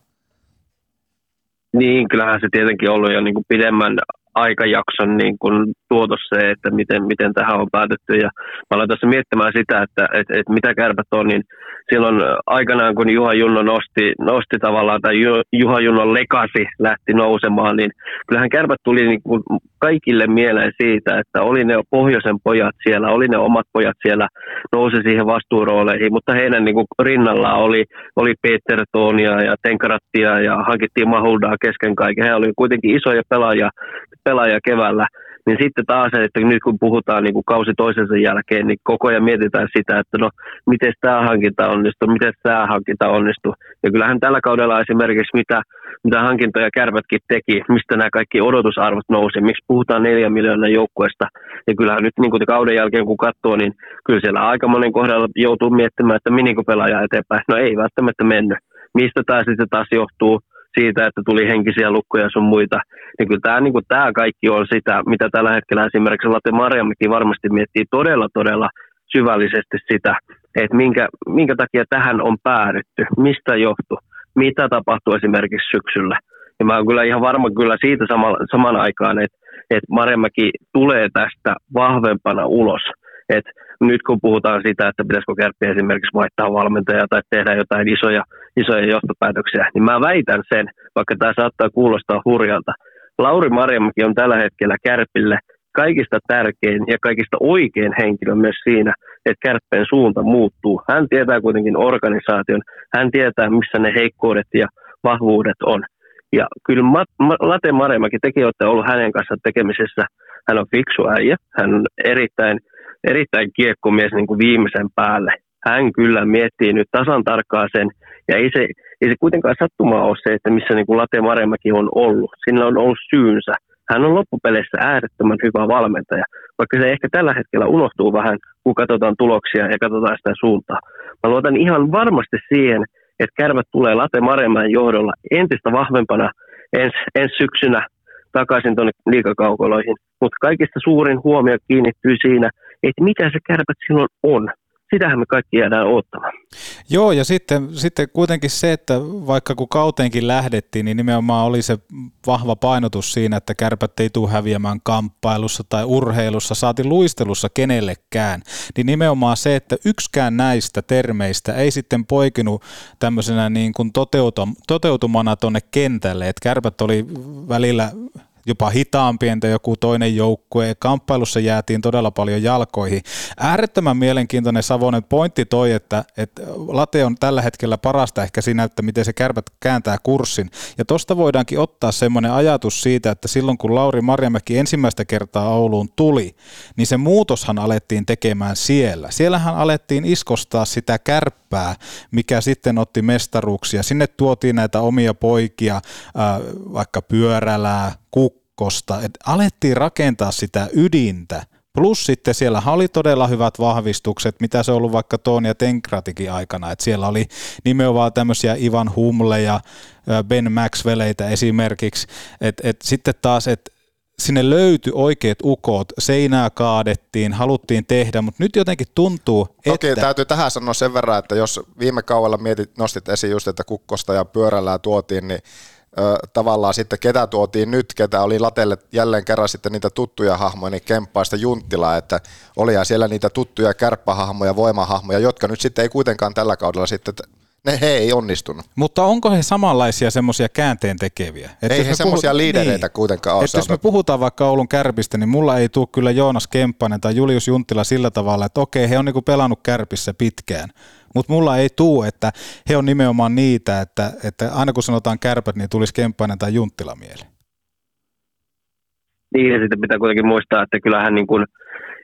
Niin, kyllähän se tietenkin ollut jo niin kuin pidemmän aikajakson niin kuin tuotos se, että miten, miten tähän on päätetty. Ja mä aloin tässä miettimään sitä, että, että, että mitä kärpät on, niin silloin aikanaan, kun Juha Junno nosti, nosti tavallaan, tai Juha Junnon lekasi lähti nousemaan, niin kyllähän kärpät tuli niin kuin kaikille mieleen siitä, että oli ne pohjoisen pojat siellä, oli ne omat pojat siellä, nousi siihen vastuurooleihin, mutta heidän niin kuin rinnallaan oli, oli Peter Tonia ja Tenkarattia ja hankittiin Mahuldaa kesken kaiken. He olivat kuitenkin isoja pelaajia, pelaajia keväällä niin sitten taas, että nyt kun puhutaan niin kuin kausi toisensa jälkeen, niin koko ajan mietitään sitä, että no, miten tämä hankinta onnistuu, miten tämä hankinta onnistuu. Ja kyllähän tällä kaudella esimerkiksi mitä, mitä hankintoja kärpätkin teki, mistä nämä kaikki odotusarvot nousi, miksi puhutaan neljä miljoonan joukkueesta. Ja kyllähän nyt niin kuin kauden jälkeen kun katsoo, niin kyllä siellä aika monen kohdalla joutuu miettimään, että menikö pelaaja eteenpäin. No ei välttämättä mennyt. Mistä tämä sitten taas johtuu? Siitä, että tuli henkisiä lukkoja sun muita. Niin kyllä tämä, niin kuin tämä kaikki on sitä, mitä tällä hetkellä esimerkiksi Latte Marjamikin varmasti miettii todella, todella syvällisesti sitä, että minkä, minkä takia tähän on päädytty, mistä johtuu, mitä tapahtuu esimerkiksi syksyllä. Ja mä oon kyllä ihan varma kyllä siitä sama, saman aikaan, että, että Marjamäki tulee tästä vahvempana ulos. Että nyt kun puhutaan sitä, että pitäisikö kärppiä esimerkiksi vaihtaa valmentajaa tai tehdä jotain isoja, isoja johtopäätöksiä, niin mä väitän sen, vaikka tämä saattaa kuulostaa hurjalta. Lauri Marjamäki on tällä hetkellä kärpille kaikista tärkein ja kaikista oikein henkilö myös siinä, että kärppeen suunta muuttuu. Hän tietää kuitenkin organisaation, hän tietää missä ne heikkoudet ja vahvuudet on. Ja kyllä Late Marjamäki, tekin olette ollut hänen kanssa tekemisessä, hän on fiksu äijä, hän on erittäin erittäin kiekkomies niin kuin viimeisen päälle. Hän kyllä miettii nyt tasan tarkkaan sen, ja ei se, ei se kuitenkaan sattumaa ole se, että missä niin kuin Late Maremäki on ollut. Sillä on ollut syynsä. Hän on loppupeleissä äärettömän hyvä valmentaja, vaikka se ehkä tällä hetkellä unohtuu vähän, kun katsotaan tuloksia ja katsotaan sitä suuntaa. Mä luotan ihan varmasti siihen, että kärmät tulee Late Maremäen johdolla entistä vahvempana ensi, ensi syksynä takaisin tuonne liikakaukoloihin. Mutta kaikista suurin huomio kiinnittyy siinä, että mitä se kärpät silloin on. Sitähän me kaikki jäädään odottamaan. Joo, ja sitten, sitten kuitenkin se, että vaikka kun kauteenkin lähdettiin, niin nimenomaan oli se vahva painotus siinä, että kärpät ei tule häviämään kamppailussa tai urheilussa, saati luistelussa kenellekään. Niin nimenomaan se, että yksikään näistä termeistä ei sitten poikinut tämmöisenä niin kuin toteutumana tuonne kentälle, että kärpät oli välillä jopa hitaampi entä joku toinen joukkue. Kamppailussa jäätiin todella paljon jalkoihin. Äärettömän mielenkiintoinen Savonen pointti toi, että, että late on tällä hetkellä parasta ehkä siinä, että miten se kärpät kääntää kurssin. Ja tosta voidaankin ottaa semmoinen ajatus siitä, että silloin kun Lauri Marjamäki ensimmäistä kertaa Ouluun tuli, niin se muutoshan alettiin tekemään siellä. Siellähän alettiin iskostaa sitä kärppää, mikä sitten otti mestaruuksia. Sinne tuotiin näitä omia poikia, vaikka pyörälää, kukkosta, että alettiin rakentaa sitä ydintä, Plus sitten siellä oli todella hyvät vahvistukset, mitä se on ollut vaikka Toon ja Tenkratikin aikana, että siellä oli nimenomaan tämmöisiä Ivan Humle ja Ben Maxwelleitä esimerkiksi, että et sitten taas, että sinne löytyi oikeat ukot, seinää kaadettiin, haluttiin tehdä, mutta nyt jotenkin tuntuu, että... täytyy tähän sanoa sen verran, että jos viime kaudella mietit, nostit esiin just, että kukkosta ja pyörällään tuotiin, niin tavallaan sitten ketä tuotiin nyt, ketä oli latelle jälleen kerran sitten niitä tuttuja hahmoja, niin Kemppaista Junttilaa, että oli siellä niitä tuttuja kärppähahmoja, voimahahmoja, jotka nyt sitten ei kuitenkaan tällä kaudella sitten ne he ei onnistunut. Mutta onko he samanlaisia semmoisia käänteen tekeviä? Et ei he semmoisia puhut... liidereitä niin. kuitenkaan ole. Että jos me puhutaan vaikka Oulun kärpistä, niin mulla ei tule kyllä Joonas Kemppanen tai Julius Junttila sillä tavalla, että okei, he on niinku pelannut kärpissä pitkään. Mutta mulla ei tule, että he on nimenomaan niitä, että, että aina kun sanotaan kärpät, niin tulisi Kemppanen tai Junttila mieleen. Niin, ja sitten pitää kuitenkin muistaa, että kyllähän niin kuin –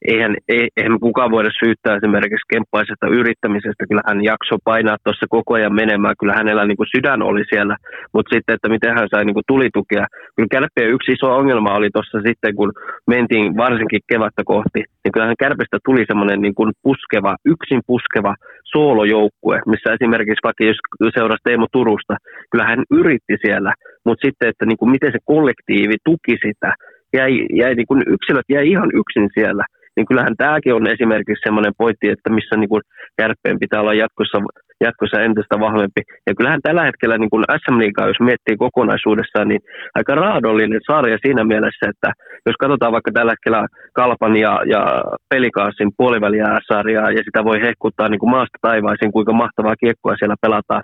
eihän, eihän kukaan voida syyttää esimerkiksi kemppaisesta yrittämisestä. Kyllä hän jaksoi painaa tuossa koko ajan menemään. Kyllä hänellä niin kuin sydän oli siellä, mutta sitten, että miten hän sai niin kuin tulitukea. Kyllä Kärppien yksi iso ongelma oli tuossa sitten, kun mentiin varsinkin kevättä kohti, niin kyllähän Kärpistä tuli semmoinen niin kuin puskeva, yksin puskeva soolojoukkue, missä esimerkiksi vaikka jos seurasi Teemu Turusta, kyllä hän yritti siellä, mutta sitten, että niin kuin miten se kollektiivi tuki sitä, jäi, jäi niin kuin yksilöt jäi ihan yksin siellä niin kyllähän tämäkin on esimerkiksi semmoinen pointti, että missä niin kuin kärppeen pitää olla jatkossa, jatkossa entistä vahvempi. Ja kyllähän tällä hetkellä niin kuin SM Liigaa, jos miettii kokonaisuudessaan, niin aika raadollinen sarja siinä mielessä, että jos katsotaan vaikka tällä hetkellä Kalpan ja, ja Pelikaasin puoliväliä sarjaa ja sitä voi hehkuttaa niin kuin maasta taivaisin, kuinka mahtavaa kiekkoa siellä pelataan.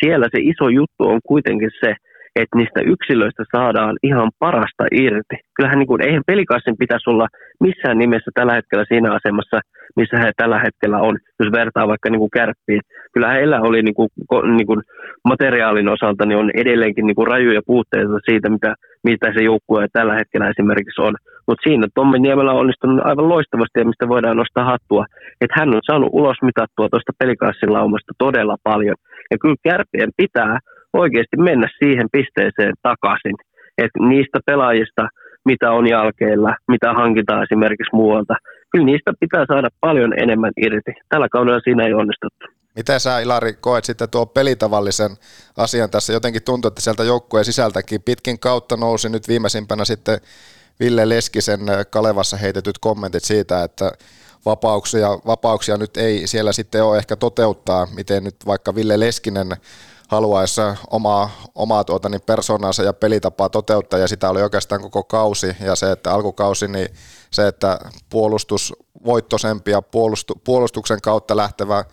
Siellä se iso juttu on kuitenkin se, että niistä yksilöistä saadaan ihan parasta irti. Kyllähän niin kuin, eihän pelikassin pitäisi olla missään nimessä tällä hetkellä siinä asemassa, missä he tällä hetkellä on, jos vertaa vaikka niin kuin kärppiin. Kyllä heillä oli niin kuin, niin kuin materiaalin osalta niin on edelleenkin niin kuin rajuja puutteita siitä, mitä, mitä se joukkue tällä hetkellä esimerkiksi on. Mutta siinä Tommi Niemelä on onnistunut aivan loistavasti ja mistä voidaan nostaa hattua, että hän on saanut ulos mitattua tuosta pelikassin laumasta todella paljon. Ja kyllä kärppien pitää oikeasti mennä siihen pisteeseen takaisin, että niistä pelaajista, mitä on jälkeellä, mitä hankitaan esimerkiksi muualta, kyllä niistä pitää saada paljon enemmän irti. Tällä kaudella siinä ei onnistuttu. Miten sä Ilari koet sitten tuo pelitavallisen asian tässä? Jotenkin tuntuu, että sieltä joukkueen sisältäkin pitkin kautta nousi nyt viimeisimpänä sitten Ville Leskisen Kalevassa heitetyt kommentit siitä, että vapauksia, vapauksia nyt ei siellä sitten ole ehkä toteuttaa, miten nyt vaikka Ville Leskinen haluaisi omaa, omaa tuota, niin persoonansa ja pelitapaa toteuttaa, ja sitä oli oikeastaan koko kausi, ja se, että alkukausi, niin se, että puolustus voittoisempi ja puolustu, puolustuksen kautta lähtevä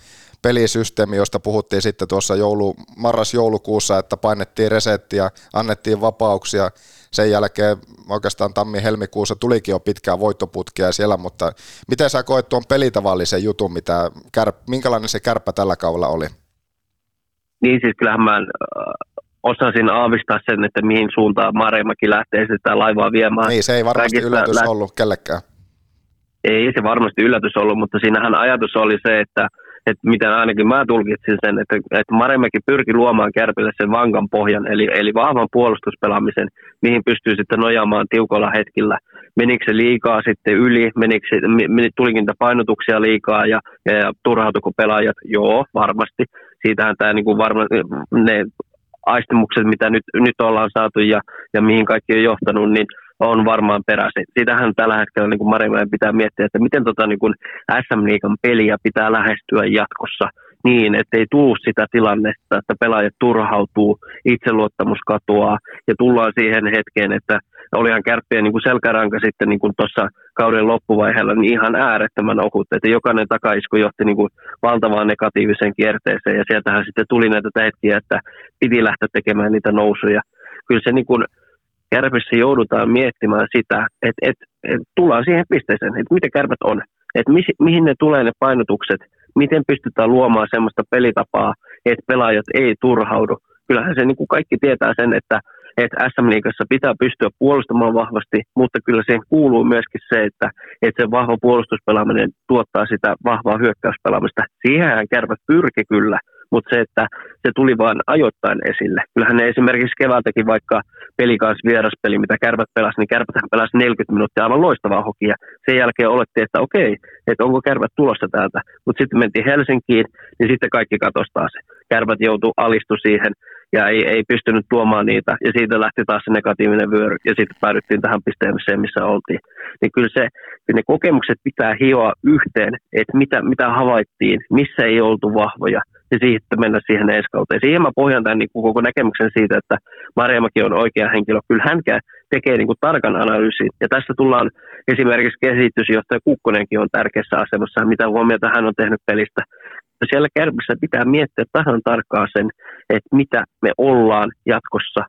pelisysteemi, josta puhuttiin sitten tuossa joulu, marras-joulukuussa, että painettiin resettiä, annettiin vapauksia, sen jälkeen oikeastaan tammi-helmikuussa tulikin jo pitkää voittoputkia siellä, mutta miten sä koet tuon pelitavallisen jutun, mitä, minkälainen se kärppä tällä kaudella oli? Niin siis kyllähän mä äh, osasin aavistaa sen, että mihin suuntaan Maremäki lähtee sitä laivaa viemään. Niin, se ei varmasti Kaikista yllätys lä- ollut kellekään. Ei se varmasti yllätys ollut, mutta siinähän ajatus oli se, että, että miten ainakin mä tulkitsin sen, että, että Maremäki pyrki luomaan Kärpille sen vankan pohjan, eli, eli vahvan puolustuspelaamisen, mihin pystyy sitten nojaamaan tiukolla hetkillä. Menikö se liikaa sitten yli, menikö se, tulikin niitä painotuksia liikaa ja, ja turhautuiko pelaajat? Joo, varmasti siitähän tämä niin kuin varma, ne aistimukset, mitä nyt, nyt ollaan saatu ja, ja mihin kaikki on johtanut, niin on varmaan peräisin. Siitähän tällä hetkellä niin kuin pitää miettiä, että miten tota, niin kuin SM Liigan peliä pitää lähestyä jatkossa niin, ettei tule sitä tilannetta, että pelaajat turhautuu, itseluottamus katoaa ja tullaan siihen hetkeen, että olihan kärppien niin kuin selkäranka sitten niin kuin tuossa kauden loppuvaiheella niin ihan äärettömän ohut, että jokainen takaisku johti niin kuin valtavaan negatiiviseen kierteeseen ja sieltähän sitten tuli näitä hetkiä, että piti lähteä tekemään niitä nousuja. Kyllä se niin kuin kärpissä joudutaan miettimään sitä, että, että, että tullaan siihen pisteeseen, että mitä kärpät on, että mi, mihin ne tulee ne painotukset, miten pystytään luomaan sellaista pelitapaa, että pelaajat ei turhaudu. Kyllähän se niin kuin kaikki tietää sen, että että SM-liigassa pitää pystyä puolustamaan vahvasti, mutta kyllä siihen kuuluu myöskin se, että, että se vahva puolustuspelaaminen tuottaa sitä vahvaa hyökkäyspelaamista. Siihenhän kärpät pyrki kyllä, mutta se, että se tuli vain ajoittain esille. Kyllähän ne esimerkiksi keväältäkin vaikka peli kanssa vieraspeli, mitä kärpät pelasi, niin kärpät pelasi 40 minuuttia aivan loistavaa hokia. Sen jälkeen olettiin, että okei, että onko kärpät tulossa täältä. Mutta sitten mentiin Helsinkiin, niin sitten kaikki katosi taas. kärpät joutu alistu siihen ja ei, ei pystynyt tuomaan niitä. Ja siitä lähti taas se negatiivinen vyöry ja sitten päädyttiin tähän pisteeseen, missä oltiin. Niin kyllä, se, ne kokemukset pitää hioa yhteen, että mitä, mitä havaittiin, missä ei oltu vahvoja ja sitten mennä siihen eskauteen. Siihen mä pohjan tämän niin koko näkemyksen siitä, että Marjamäki on oikea henkilö. Kyllä hän tekee niin kuin tarkan analyysin. Ja tästä tullaan esimerkiksi kehitysjohtaja Kukkonenkin on tärkeässä asemassa, mitä huomiota hän on tehnyt pelistä siellä kärpissä pitää miettiä tasan tarkkaan sen, että mitä me ollaan jatkossa,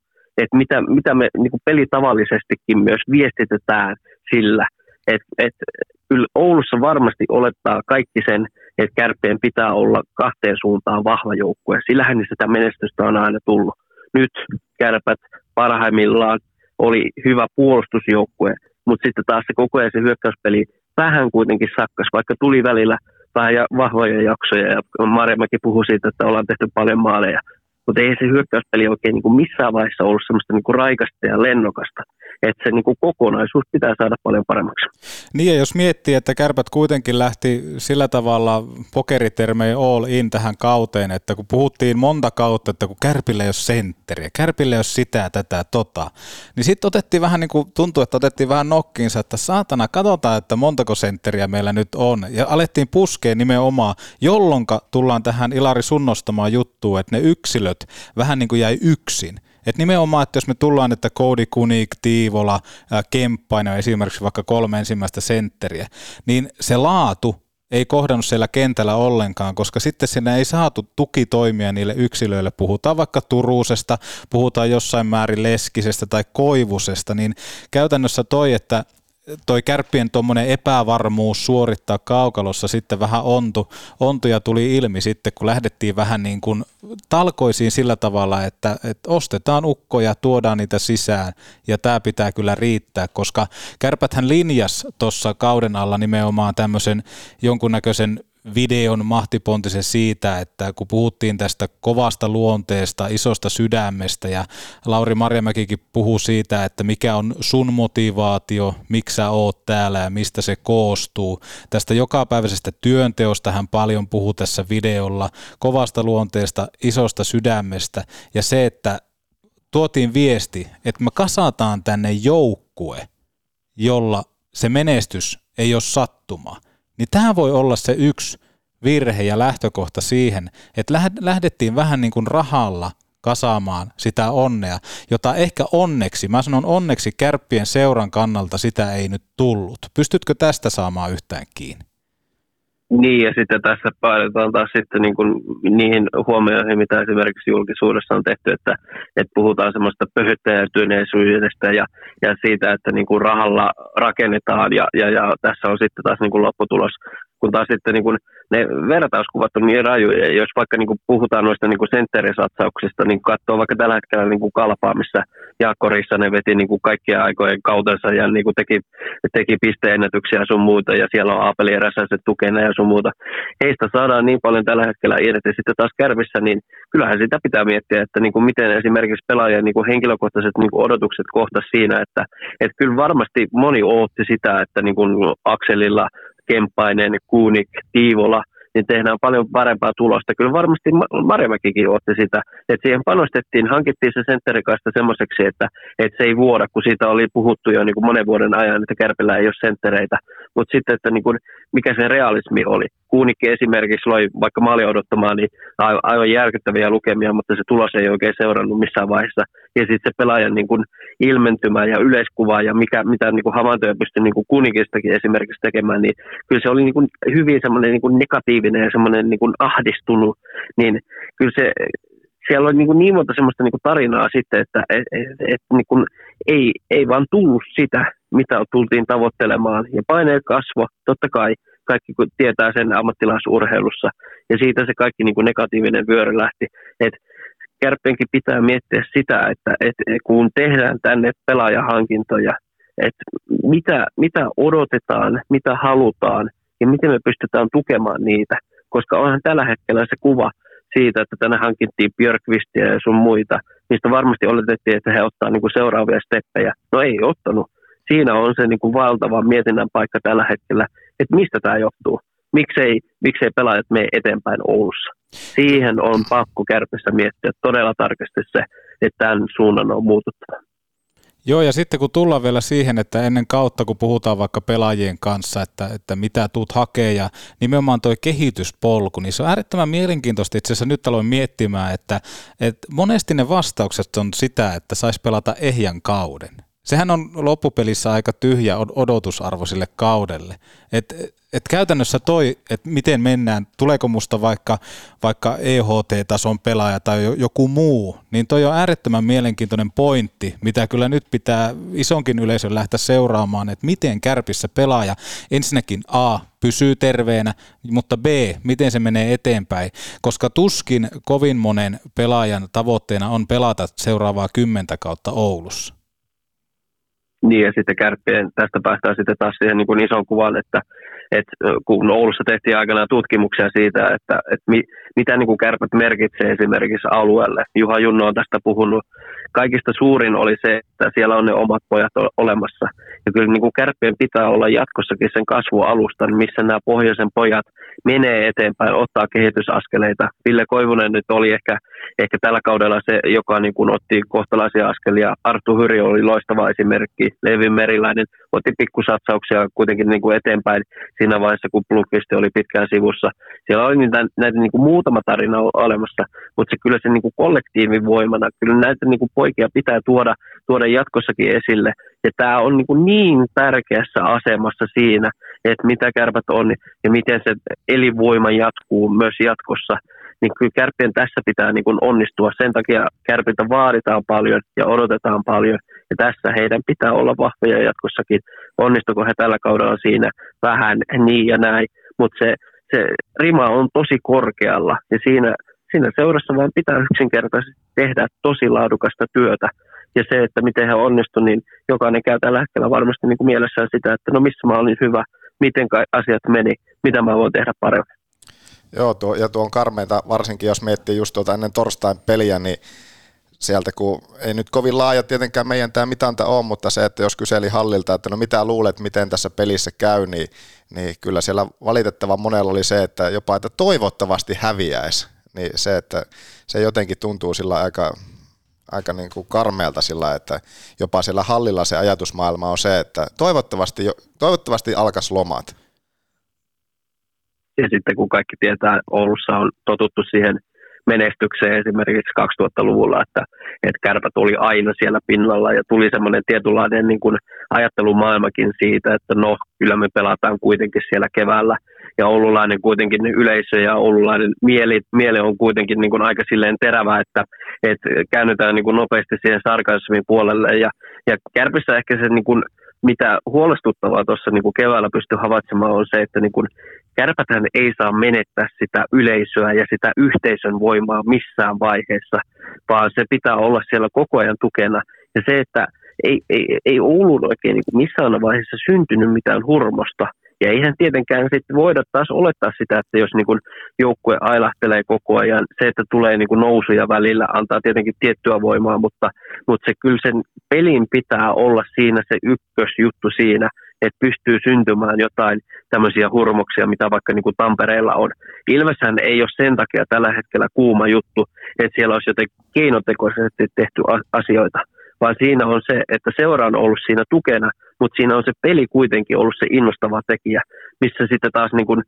että mitä, mitä me niin kuin pelitavallisestikin myös viestitetään sillä, että, että kyllä Oulussa varmasti olettaa kaikki sen, että kärppien pitää olla kahteen suuntaan vahva joukkue. Sillähän niin sitä menestystä on aina tullut. Nyt kärpät parhaimmillaan oli hyvä puolustusjoukkue, mutta sitten taas se koko ajan se hyökkäyspeli vähän kuitenkin sakkas, vaikka tuli välillä – vähän ja vahvoja jaksoja ja Marjamäki puhui siitä, että ollaan tehty paljon maaleja. Mutta ei se hyökkäyspeli oikein niin kuin missään vaiheessa ollut semmoista niin kuin raikasta ja lennokasta että se niin kuin kokonaisuus pitää saada paljon paremmaksi. Niin ja jos miettii, että kärpät kuitenkin lähti sillä tavalla pokeritermejä all in tähän kauteen, että kun puhuttiin monta kautta, että kun kärpille ei ole sentteriä, kärpille ei ole sitä, tätä, tota, niin sitten otettiin vähän niin kuin, tuntuu, että otettiin vähän nokkiinsa, että saatana, katsotaan, että montako sentteriä meillä nyt on. Ja alettiin puskea nimenomaan, jolloin tullaan tähän Ilari sunnostamaan juttuun, että ne yksilöt vähän niin kuin jäi yksin. Et nimenomaan, että jos me tullaan, että Cody Kunik, Tiivola, Kemppainen esimerkiksi vaikka kolme ensimmäistä sentteriä, niin se laatu ei kohdannut siellä kentällä ollenkaan, koska sitten sinne ei saatu tukitoimia niille yksilöille. Puhutaan vaikka Turuusesta, puhutaan jossain määrin Leskisestä tai Koivusesta, niin käytännössä toi, että toi kärppien tuommoinen epävarmuus suorittaa kaukalossa sitten vähän ontu, ontuja tuli ilmi sitten, kun lähdettiin vähän niin kuin talkoisiin sillä tavalla, että, että ostetaan ukkoja, tuodaan niitä sisään ja tämä pitää kyllä riittää, koska kärpäthän linjas tuossa kauden alla nimenomaan tämmöisen jonkunnäköisen videon mahtipontisen siitä, että kun puhuttiin tästä kovasta luonteesta, isosta sydämestä ja Lauri Marjamäkikin puhuu siitä, että mikä on sun motivaatio, miksi sä oot täällä ja mistä se koostuu. Tästä jokapäiväisestä työnteosta hän paljon puhuu tässä videolla, kovasta luonteesta, isosta sydämestä ja se, että tuotiin viesti, että me kasataan tänne joukkue, jolla se menestys ei ole sattuma – niin tämä voi olla se yksi virhe ja lähtökohta siihen, että lähdettiin vähän niin kuin rahalla kasaamaan sitä onnea, jota ehkä onneksi, mä sanon onneksi kärppien seuran kannalta sitä ei nyt tullut. Pystytkö tästä saamaan yhtään kiinni? Niin, ja sitten tässä päädytään taas sitten niin kuin niihin huomioihin, mitä esimerkiksi julkisuudessa on tehty, että, että puhutaan semmoista pöhyttäjätyneisyydestä ja, ja siitä, että niin kuin rahalla rakennetaan, ja, ja, ja tässä on sitten taas niin kuin lopputulos kun taas sitten niin kuin ne vertauskuvat on niin rajuja. Jos vaikka niin kuin puhutaan noista niin kuin sentterisatsauksista, niin katsoo vaikka tällä hetkellä niin kuin kalpaa, missä Jaakko Rissanen veti niin kuin kaikkien aikojen kautensa ja niin kuin teki, teki pisteennätyksiä sun muuta ja siellä on Aapeli Räsäset tukena ja sun muuta. Heistä saadaan niin paljon tällä hetkellä irti. Sitten taas kärvissä, niin kyllähän sitä pitää miettiä, että niin kuin miten esimerkiksi pelaajien niin kuin henkilökohtaiset niin kuin odotukset kohta siinä, että, että kyllä varmasti moni ootti sitä, että niin kuin Akselilla Kemppainen, Kuunik, Tiivola, niin tehdään paljon parempaa tulosta. Kyllä varmasti Marjamäkikin otti sitä, että siihen panostettiin, hankittiin se sentterikaista semmoiseksi, että, että se ei vuoda, kun siitä oli puhuttu jo niin kuin monen vuoden ajan, että Kärpillä ei ole senttereitä. Mutta sitten, että niin kuin, mikä se realismi oli. Kuunikki esimerkiksi loi vaikka maali odottamaan niin aivan järkyttäviä lukemia, mutta se tulos ei oikein seurannut missään vaiheessa. Ja sitten se pelaajan niin kuin ilmentymä ja yleiskuva ja mikä, mitä niin kuin havaintoja pystyi niin kuin Kuunikistakin esimerkiksi tekemään, niin kyllä se oli niin kuin hyvin semmoinen niin kuin negatiivinen ja semmoinen niin kuin ahdistunut, niin kyllä se siellä oli niin, kuin niin monta semmoista niin kuin tarinaa sitten, että et, et, et, niin kuin ei, ei vaan tullut sitä, mitä tultiin tavoittelemaan. Ja paineet kasvo, totta kai, kaikki kun tietää sen ammattilaisurheilussa. Ja siitä se kaikki niin kuin negatiivinen vyöry lähti. Et kärppenkin pitää miettiä sitä, että, että kun tehdään tänne pelaajahankintoja, että mitä, mitä odotetaan, mitä halutaan ja miten me pystytään tukemaan niitä. Koska onhan tällä hetkellä se kuva siitä, että tänne hankittiin Björkvistia ja sun muita. Niistä varmasti oletettiin, että he ottaa niin kuin seuraavia steppejä. No ei ottanut. Siinä on se niin kuin valtava mietinnän paikka tällä hetkellä, että mistä tämä johtuu. miksei, miksei pelaajat mene eteenpäin Oulussa. Siihen on pakko kärpissä miettiä todella tarkasti se, että tämän suunnan on muututtava. Joo, ja sitten kun tullaan vielä siihen, että ennen kautta, kun puhutaan vaikka pelaajien kanssa, että, että mitä tuut hakee ja nimenomaan tuo kehityspolku, niin se on äärettömän mielenkiintoista. Itse asiassa nyt aloin miettimään, että, että monesti ne vastaukset on sitä, että saisi pelata ehjän kauden. Sehän on loppupelissä aika tyhjä odotusarvo sille kaudelle. Et, et käytännössä toi, että miten mennään, tuleeko musta vaikka, vaikka EHT-tason pelaaja tai joku muu, niin toi on äärettömän mielenkiintoinen pointti, mitä kyllä nyt pitää isonkin yleisön lähteä seuraamaan, että miten kärpissä pelaaja ensinnäkin A pysyy terveenä, mutta B, miten se menee eteenpäin, koska tuskin kovin monen pelaajan tavoitteena on pelata seuraavaa kymmentä kautta Oulussa. Niin ja sitten kärppien, tästä päästään sitten taas siihen niin kuin ison kuvan, että, että kun Oulussa tehtiin aikanaan tutkimuksia siitä, että, että mi, mitä niin kuin kärpät merkitsee esimerkiksi alueelle. Juha Junno on tästä puhunut. Kaikista suurin oli se, että siellä on ne omat pojat olemassa. Ja kyllä niin kuin kärppien pitää olla jatkossakin sen kasvualustan, missä nämä pohjoisen pojat menee eteenpäin, ottaa kehitysaskeleita. Ville Koivunen nyt oli ehkä, ehkä tällä kaudella se, joka niin kuin otti kohtalaisia askelia. Arttu Hyri oli loistava esimerkki. Levi Meriläinen otti pikkusatsauksia kuitenkin niin kuin eteenpäin siinä vaiheessa, kun Blomqvist oli pitkään sivussa. Siellä oli niitä, näitä niin kuin muutama tarina olemassa, mutta se kyllä se niin kuin kollektiivin voimana, kyllä näitä niin kuin poikia pitää tuoda, tuoda jatkossakin esille. Ja tämä on niin, kuin niin tärkeässä asemassa siinä, että mitä kärpät on ja miten se elinvoima jatkuu myös jatkossa niin kyllä kärppien tässä pitää niin kuin onnistua. Sen takia kärpiltä vaaditaan paljon ja odotetaan paljon, ja tässä heidän pitää olla vahvoja jatkossakin. Onnistuko he tällä kaudella siinä vähän niin ja näin, mutta se, se rima on tosi korkealla, ja siinä, siinä seurassa vaan pitää yksinkertaisesti tehdä tosi laadukasta työtä. Ja se, että miten he onnistuivat, niin jokainen käy tällä hetkellä varmasti niin kuin mielessään sitä, että no missä mä olin hyvä, miten asiat meni, mitä mä voin tehdä paremmin. Joo, tuo, ja tuo on karmeita, varsinkin jos miettii just tuota ennen torstain peliä, niin sieltä, kun ei nyt kovin laaja tietenkään meidän tämä mitanta on, mutta se, että jos kyseli hallilta, että no mitä luulet, miten tässä pelissä käy, niin, niin kyllä siellä valitettavan monella oli se, että jopa että toivottavasti häviäisi. Niin se, että se jotenkin tuntuu sillä aika, aika niin kuin karmeelta sillä, että jopa siellä hallilla se ajatusmaailma on se, että toivottavasti, toivottavasti alkaisi lomat. Ja sitten kun kaikki tietää, Oulussa on totuttu siihen menestykseen esimerkiksi 2000-luvulla, että, että kärpät oli aina siellä pinnalla ja tuli semmoinen tietynlainen niin kuin ajattelumaailmakin siitä, että no kyllä me pelataan kuitenkin siellä keväällä. Ja oululainen kuitenkin yleisö ja oululainen mieli, mieli on kuitenkin niin kuin aika silleen terävä, että, että käännytään niin kuin nopeasti siihen sarkasmin puolelle. Ja, ja kärpissä ehkä se niin kuin, mitä huolestuttavaa tuossa niin keväällä pystyy havaitsemaan on se, että niin kuin kärpäthän ei saa menettää sitä yleisöä ja sitä yhteisön voimaa missään vaiheessa, vaan se pitää olla siellä koko ajan tukena. Ja se, että ei, ei, ei Oulun oikein niin kuin missään vaiheessa syntynyt mitään hurmosta – ja eihän tietenkään sitten voida taas olettaa sitä, että jos niin joukkue ailahtelee koko ajan, se, että tulee niin nousuja välillä, antaa tietenkin tiettyä voimaa, mutta, mutta se kyllä sen pelin pitää olla siinä se ykkösjuttu siinä, että pystyy syntymään jotain tämmöisiä hurmoksia, mitä vaikka niin kuin Tampereella on. Ilveshän ei ole sen takia tällä hetkellä kuuma juttu, että siellä olisi jotenkin keinotekoisesti tehty asioita, vaan siinä on se, että seura on ollut siinä tukena, mutta siinä on se peli kuitenkin ollut se innostava tekijä, missä sitten taas niin kuin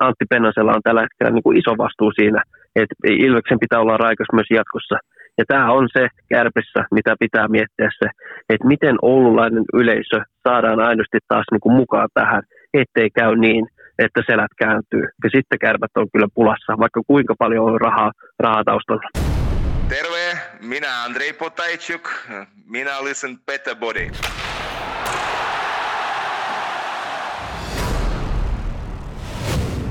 Antti Pennasella on tällä hetkellä niin kuin iso vastuu siinä, että Ilveksen pitää olla raikas myös jatkossa. Ja tämä on se kärpissä, mitä pitää miettiä se, että miten oululainen yleisö saadaan aidosti taas niin kuin mukaan tähän, ettei käy niin, että selät kääntyy. Ja sitten kärpät on kyllä pulassa, vaikka kuinka paljon on rahaa, rahaa taustalla. Terve, minä Andrei Potajczuk, minä listen Better Body.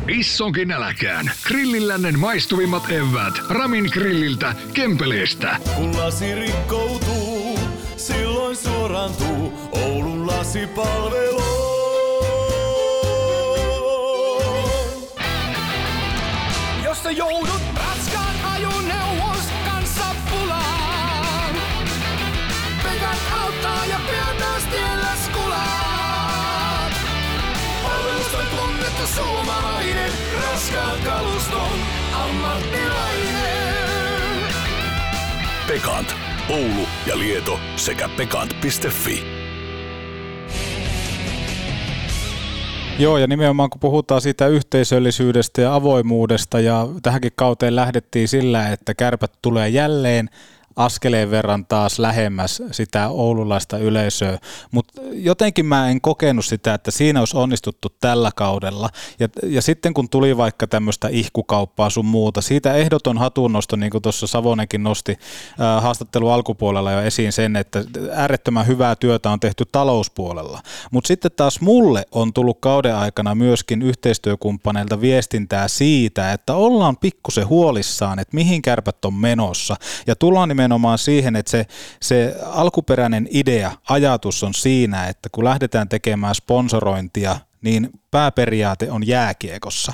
Issonkin äläkään. Grillillännen maistuvimmat evät. Ramin grilliltä Kempeleestä. Kun lasi rikkoutuu, silloin suorantuu Oulun lasipalvelu. Jos sä joudut kaluston ammattilainen. Pekant. Oulu ja Lieto sekä pekant.fi. Joo, ja nimenomaan kun puhutaan siitä yhteisöllisyydestä ja avoimuudesta, ja tähänkin kauteen lähdettiin sillä, että kärpät tulee jälleen askeleen verran taas lähemmäs sitä oululaista yleisöä, mutta jotenkin mä en kokenut sitä, että siinä olisi onnistuttu tällä kaudella. Ja, ja sitten kun tuli vaikka tämmöistä ihkukauppaa sun muuta, siitä ehdoton hatunnosto, niin kuin tuossa Savonenkin nosti ää, haastattelu alkupuolella jo esiin sen, että äärettömän hyvää työtä on tehty talouspuolella. Mutta sitten taas mulle on tullut kauden aikana myöskin yhteistyökumppaneilta viestintää siitä, että ollaan pikkusen huolissaan, että mihin kärpät on menossa. Ja tullaan nimenomaan siihen, että se, se alkuperäinen idea, ajatus on siinä, että kun lähdetään tekemään sponsorointia, niin pääperiaate on jääkiekossa.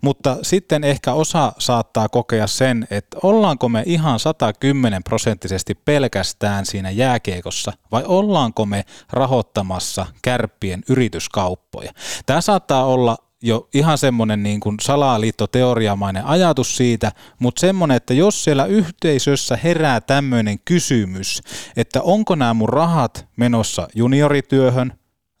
Mutta sitten ehkä osa saattaa kokea sen, että ollaanko me ihan 110 prosenttisesti pelkästään siinä jääkiekossa vai ollaanko me rahoittamassa kärppien yrityskauppoja. Tämä saattaa olla jo ihan semmoinen niin kuin salaliittoteoriamainen ajatus siitä, mutta semmoinen, että jos siellä yhteisössä herää tämmöinen kysymys, että onko nämä mun rahat menossa juniorityöhön,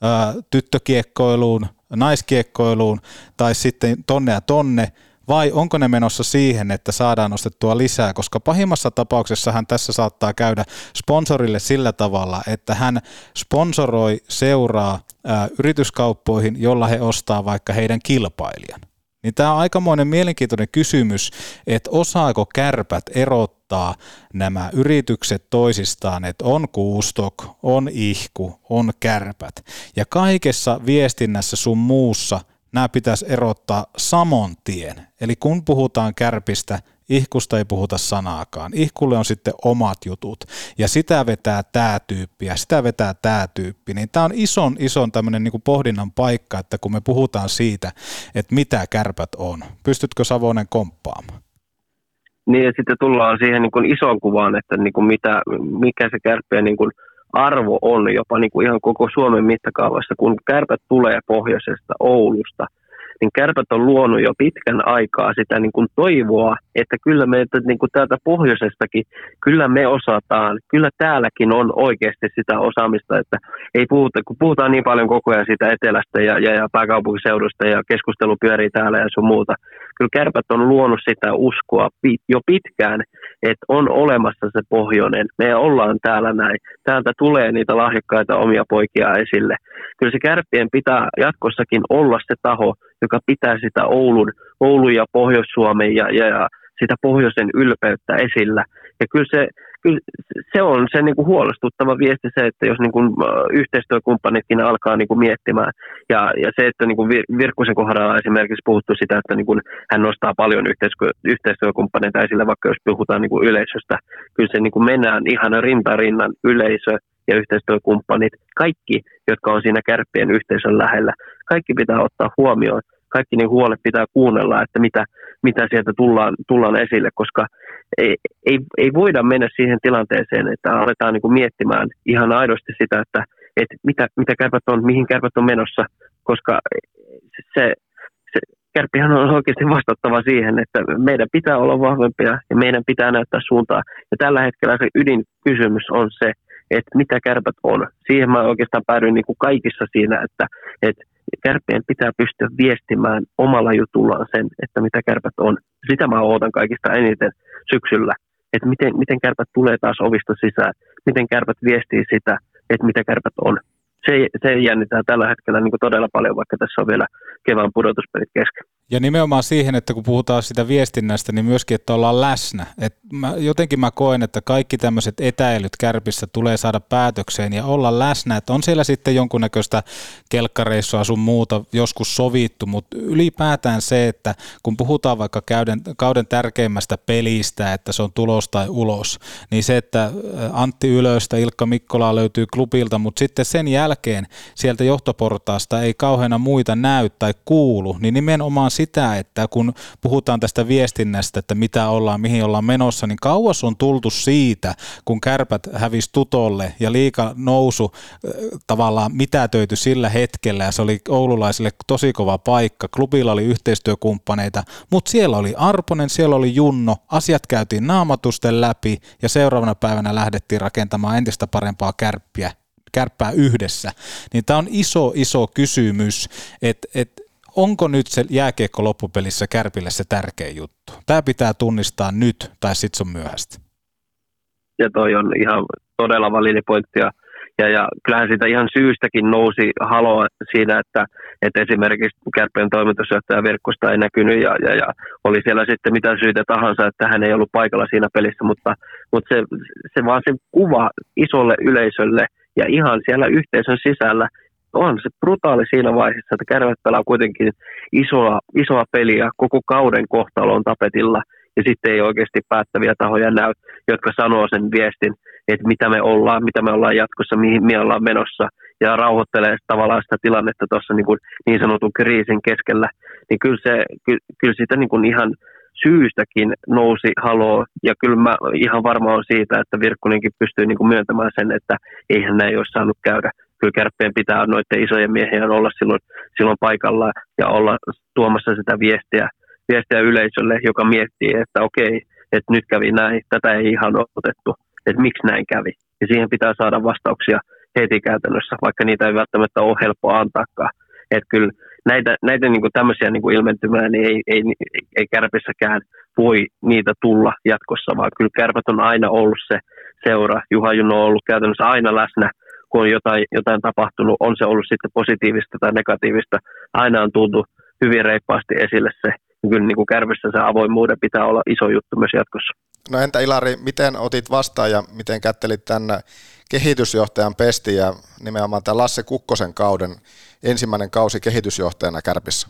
ää, tyttökiekkoiluun, naiskiekkoiluun tai sitten tonne ja tonne, vai onko ne menossa siihen, että saadaan nostettua lisää, koska pahimmassa tapauksessa hän tässä saattaa käydä sponsorille sillä tavalla, että hän sponsoroi seuraa yrityskauppoihin, jolla he ostaa vaikka heidän kilpailijan. Niin tämä on aikamoinen mielenkiintoinen kysymys, että osaako kärpät erottaa nämä yritykset toisistaan, että on kuustok, on ihku, on kärpät. Ja kaikessa viestinnässä sun muussa nämä pitäisi erottaa saman tien. Eli kun puhutaan kärpistä, ihkusta ei puhuta sanaakaan. Ihkulle on sitten omat jutut ja sitä vetää tämä tyyppi ja sitä vetää tämä tyyppi. Niin tämä on ison, ison tämmöinen niin pohdinnan paikka, että kun me puhutaan siitä, että mitä kärpät on. Pystytkö Savonen komppaamaan? Niin ja sitten tullaan siihen niin kuin isoon kuvaan, että niin kuin mitä, mikä se kärppien niin kuin arvo on jopa niin kuin ihan koko Suomen mittakaavassa, kun kärpät tulee pohjoisesta Oulusta – niin kärpät on luonut jo pitkän aikaa sitä niin kuin toivoa, että kyllä me että niin kuin täältä pohjoisestakin, kyllä me osataan, kyllä täälläkin on oikeasti sitä osaamista, että ei puhuta, kun puhutaan niin paljon koko ajan sitä etelästä ja, ja, ja pääkaupunkiseudusta ja keskustelu pyörii täällä ja sun muuta. Kyllä kärpät on luonut sitä uskoa jo pitkään, että on olemassa se pohjoinen. Me ollaan täällä näin. Täältä tulee niitä lahjakkaita omia poikia esille. Kyllä se kärppien pitää jatkossakin olla se taho, joka pitää sitä Oulun, Oulun ja Pohjois-Suomen ja, ja, ja sitä pohjoisen ylpeyttä esillä. Ja kyllä se, kyllä se on se niin kuin huolestuttava viesti se, että jos niin kuin, yhteistyökumppanitkin alkaa niin kuin miettimään. Ja, ja se, että niin kuin Virkkusen kohdalla esimerkiksi puhuttu sitä, että niin kuin hän nostaa paljon yhteistyö, yhteistyökumppaneita esille, vaikka jos puhutaan niin kuin yleisöstä. Kyllä se niin kuin mennään ihan rintarinnan yleisö ja yhteistyökumppanit, kaikki, jotka on siinä kärppien yhteisön lähellä, kaikki pitää ottaa huomioon. Kaikki niin huolet pitää kuunnella, että mitä, mitä sieltä tullaan, tullaan esille, koska ei, ei, ei voida mennä siihen tilanteeseen, että aletaan niin kuin miettimään ihan aidosti sitä, että, että mitä, mitä kärpät on, mihin kärpät on menossa, koska se, se kärppihän on oikeasti vastattava siihen, että meidän pitää olla vahvempia ja meidän pitää näyttää suuntaa. Ja tällä hetkellä se ydinkysymys on se, että mitä kärpät on. Siihen mä oikeastaan päädyin niin kuin kaikissa siinä, että, että kärppien pitää pystyä viestimään omalla jutullaan sen, että mitä kärpät on. Sitä mä ootan kaikista eniten syksyllä, että miten, miten kärpät tulee taas ovista sisään, miten kärpät viestii sitä, että mitä kärpät on. Se, se jännittää tällä hetkellä niin kuin todella paljon, vaikka tässä on vielä kevään pudotuspelit kesken. Ja nimenomaan siihen, että kun puhutaan sitä viestinnästä, niin myöskin, että ollaan läsnä. Et mä, jotenkin mä koen, että kaikki tämmöiset etäilyt kärpissä tulee saada päätökseen ja olla läsnä. Että on siellä sitten jonkunnäköistä kelkkareissua sun muuta joskus sovittu, mutta ylipäätään se, että kun puhutaan vaikka kauden, kauden tärkeimmästä pelistä, että se on tulos tai ulos, niin se, että Antti Ylöstä, Ilkka Mikkola löytyy klubilta, mutta sitten sen jälkeen sieltä johtoportaasta ei kauheana muita näy tai kuulu, niin nimenomaan sitä, että kun puhutaan tästä viestinnästä, että mitä ollaan, mihin ollaan menossa, niin kauas on tultu siitä, kun kärpät hävisi tutolle ja liika nousu tavallaan mitätöity sillä hetkellä. Ja se oli oululaisille tosi kova paikka. Klubilla oli yhteistyökumppaneita, mutta siellä oli Arponen, siellä oli Junno, asiat käytiin naamatusten läpi ja seuraavana päivänä lähdettiin rakentamaan entistä parempaa kärppiä kärppää yhdessä, niin tämä on iso, iso kysymys, että et, onko nyt se jääkiekko loppupelissä Kärpille se tärkeä juttu? Tämä pitää tunnistaa nyt, tai sitten se on myöhäistä. Ja toi on ihan todella validi ja, ja, ja kyllähän siitä ihan syystäkin nousi haloa siinä, että, että esimerkiksi Kärppien toimitusjohtaja Virkkosta ei näkynyt, ja, ja, ja oli siellä sitten mitä syytä tahansa, että hän ei ollut paikalla siinä pelissä, mutta, mutta se, se vaan se kuva isolle yleisölle – ja ihan siellä yhteisön sisällä on se brutaali siinä vaiheessa, että Kärvät pelaa kuitenkin isoa, isoa peliä, koko kauden kohtalo on tapetilla ja sitten ei oikeasti päättäviä tahoja näy, jotka sanoo sen viestin, että mitä me ollaan, mitä me ollaan jatkossa, mihin me ollaan menossa ja rauhoittelee tavallaan sitä tilannetta tuossa niin, kuin niin sanotun kriisin keskellä, niin kyllä, se, kyllä, kyllä sitä niin kuin ihan syystäkin nousi haloo. Ja kyllä mä ihan varma on siitä, että Virkkunenkin pystyy niin kuin myöntämään sen, että eihän näin olisi saanut käydä. Kyllä kärppien pitää noiden isojen miehien olla silloin, silloin paikalla ja olla tuomassa sitä viestiä, viestiä yleisölle, joka miettii, että okei, että nyt kävi näin, tätä ei ihan otettu, että miksi näin kävi. Ja siihen pitää saada vastauksia heti käytännössä, vaikka niitä ei välttämättä ole helppo antaakaan. Että kyllä näitä, näitä niin kuin tämmöisiä niin kuin ilmentymää niin ei, ei, ei kärpissäkään voi niitä tulla jatkossa, vaan kyllä kärpät on aina ollut se seura. Juha Juno on ollut käytännössä aina läsnä, kun on jotain, jotain tapahtunut, on se ollut sitten positiivista tai negatiivista. Aina on tultu hyvin reippaasti esille se. Kyllä niin kuin kärpissä se avoimuuden pitää olla iso juttu myös jatkossa. No entä Ilari, miten otit vastaan ja miten kättelit tänne kehitysjohtajan pesti ja nimenomaan tämä Lasse Kukkosen kauden ensimmäinen kausi kehitysjohtajana Kärpissä?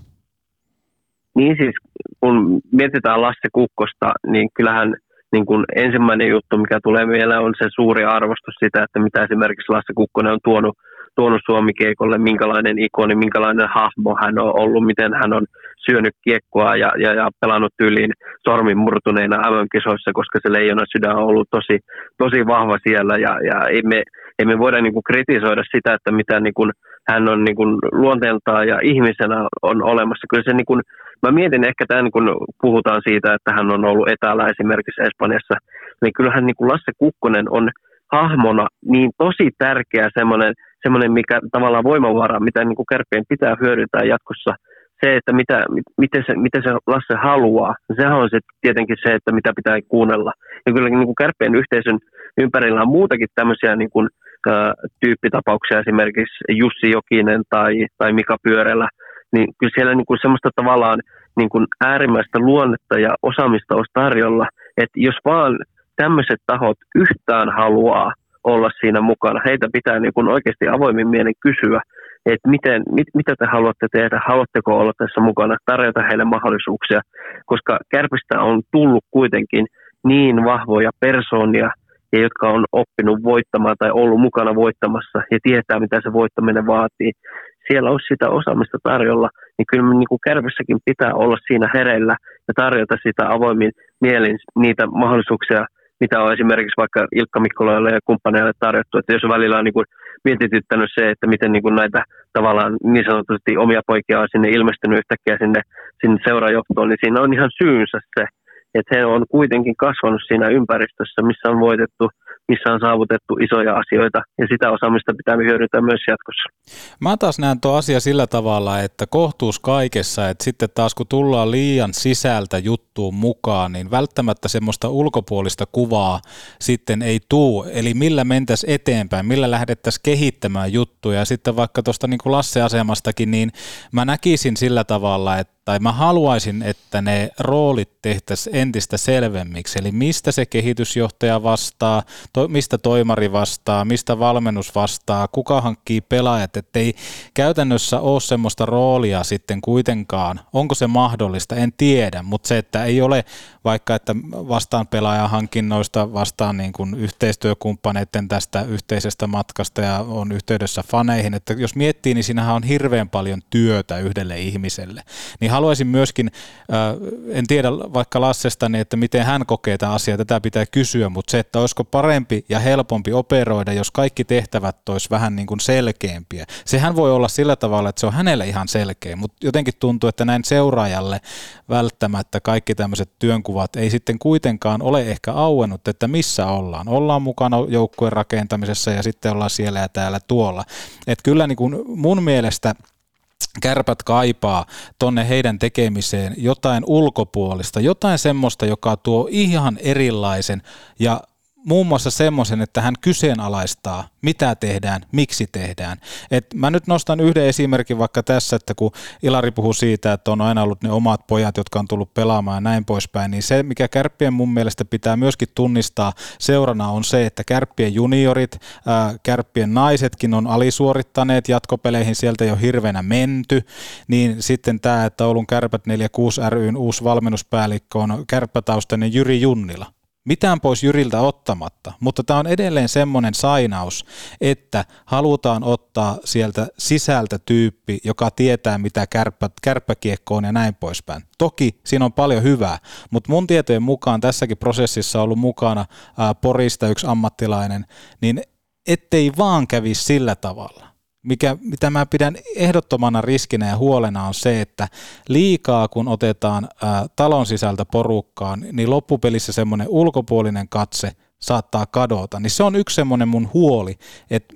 Niin siis, kun mietitään Lasse Kukkosta, niin kyllähän niin kuin ensimmäinen juttu, mikä tulee mieleen, on se suuri arvostus sitä, että mitä esimerkiksi Lasse Kukkonen on tuonut, tuonut Suomi-keikolle, minkälainen ikoni, minkälainen hahmo hän on ollut, miten hän on syönyt kiekkoa ja, ja, ja pelannut tyyliin sormin murtuneina MM-kisoissa, koska se leijona sydän on ollut tosi, tosi vahva siellä ja, ja ei, me, ei me voida niin kuin kritisoida sitä, että mitä niin kuin hän on niin kuin luonteeltaan ja ihmisenä on olemassa. Kyllä se niin kuin, mä mietin ehkä tämän, kun puhutaan siitä, että hän on ollut etäällä esimerkiksi Espanjassa, niin kyllähän niin kuin Lasse Kukkonen on hahmona niin tosi tärkeä semmoinen, semmoinen mikä tavallaan voimavara, mitä niin kuin kärppien pitää hyödyntää jatkossa – se, että mitä, miten, se, miten se Lasse haluaa, sehän on se, tietenkin se, että mitä pitää kuunnella. Ja kyllä niin kuin kärppien yhteisön ympärillä on muutakin tämmöisiä niin kuin, ä, tyyppitapauksia, esimerkiksi Jussi Jokinen tai, tai Mika Pyörellä, niin kyllä siellä niin kuin semmoista tavallaan niin kuin äärimmäistä luonnetta ja osaamista olisi tarjolla, että jos vaan tämmöiset tahot yhtään haluaa olla siinä mukana, heitä pitää niin kuin oikeasti avoimin mielen kysyä, että miten, mit, mitä te haluatte tehdä, haluatteko olla tässä mukana, tarjota heille mahdollisuuksia, koska Kärpistä on tullut kuitenkin niin vahvoja persoonia, ja jotka on oppinut voittamaan tai ollut mukana voittamassa ja tietää, mitä se voittaminen vaatii. Siellä olisi sitä osaamista tarjolla, niin kyllä niin kuin Kärpissäkin pitää olla siinä hereillä ja tarjota sitä avoimin mielin niitä mahdollisuuksia, mitä on esimerkiksi vaikka Ilkka Mikkolaille ja kumppaneille tarjottu. Että jos välillä on niin kuin mietityttänyt se, että miten niin kuin näitä tavallaan niin sanotusti omia poikia on sinne ilmestynyt yhtäkkiä sinne, sinne seurajohtoon, niin siinä on ihan syynsä se, että he on kuitenkin kasvanut siinä ympäristössä, missä on voitettu missä on saavutettu isoja asioita, ja sitä osaamista pitää hyödyntää myös jatkossa. Mä taas näen tuo asia sillä tavalla, että kohtuus kaikessa, että sitten taas kun tullaan liian sisältä juttuun mukaan, niin välttämättä semmoista ulkopuolista kuvaa sitten ei tuu, eli millä mentäisi eteenpäin, millä lähdettäisiin kehittämään juttuja, ja sitten vaikka tuosta niin kuin Lasse-asemastakin, niin mä näkisin sillä tavalla, että tai mä haluaisin, että ne roolit tehtäisiin entistä selvemmiksi, eli mistä se kehitysjohtaja vastaa, to, mistä toimari vastaa, mistä valmennus vastaa, kuka hankkii pelaajat, ettei käytännössä ole semmoista roolia sitten kuitenkaan, onko se mahdollista, en tiedä, mutta se, että ei ole vaikka, että vastaan pelaajahankinnoista, vastaan niin kuin yhteistyökumppaneiden tästä yhteisestä matkasta ja on yhteydessä faneihin, että jos miettii, niin siinähän on hirveän paljon työtä yhdelle ihmiselle, niin haluaisin myöskin, en tiedä vaikka Lassestani, että miten hän kokee tämä asia, tätä pitää kysyä, mutta se, että olisiko parempi ja helpompi operoida, jos kaikki tehtävät olisi vähän niin kuin selkeämpiä. Sehän voi olla sillä tavalla, että se on hänelle ihan selkeä, mutta jotenkin tuntuu, että näin seuraajalle välttämättä kaikki tämmöiset työnkuvat ei sitten kuitenkaan ole ehkä auennut, että missä ollaan. Ollaan mukana joukkueen rakentamisessa ja sitten ollaan siellä ja täällä tuolla. Että kyllä niin kuin mun mielestä kärpät kaipaa tonne heidän tekemiseen jotain ulkopuolista, jotain semmoista, joka tuo ihan erilaisen ja muun muassa semmoisen, että hän kyseenalaistaa, mitä tehdään, miksi tehdään. Et mä nyt nostan yhden esimerkin vaikka tässä, että kun Ilari puhuu siitä, että on aina ollut ne omat pojat, jotka on tullut pelaamaan ja näin poispäin, niin se, mikä kärppien mun mielestä pitää myöskin tunnistaa seurana on se, että kärppien juniorit, kärppien naisetkin on alisuorittaneet jatkopeleihin, sieltä ole hirveänä menty, niin sitten tämä, että Oulun kärpät 46 ryn uusi valmennuspäällikkö on kärppätaustainen Jyri Junnila mitään pois Jyriltä ottamatta, mutta tämä on edelleen semmoinen sainaus, että halutaan ottaa sieltä sisältä tyyppi, joka tietää mitä kärppä, kärppäkiekko on ja näin poispäin. Toki siinä on paljon hyvää, mutta mun tietojen mukaan tässäkin prosessissa on ollut mukana ää, Porista yksi ammattilainen, niin ettei vaan kävisi sillä tavalla mikä, mitä mä pidän ehdottomana riskinä ja huolena on se, että liikaa kun otetaan ää, talon sisältä porukkaan, niin loppupelissä semmoinen ulkopuolinen katse saattaa kadota. Niin se on yksi semmoinen mun huoli, että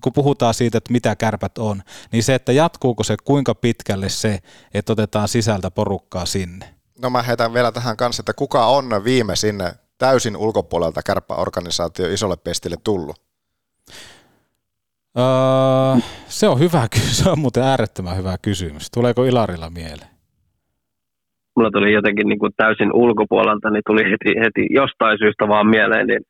kun puhutaan siitä, että mitä kärpät on, niin se, että jatkuuko se kuinka pitkälle se, että otetaan sisältä porukkaa sinne. No mä heitän vielä tähän kanssa, että kuka on viime sinne täysin ulkopuolelta kärppäorganisaatio isolle pestille tullut? Öö, se on hyvä kysymys. [laughs] Se on muuten äärettömän hyvä kysymys. Tuleeko Ilarilla mieleen? Mulla tuli jotenkin niin kuin täysin ulkopuolelta, niin tuli heti, heti jostain syystä vaan mieleen, niin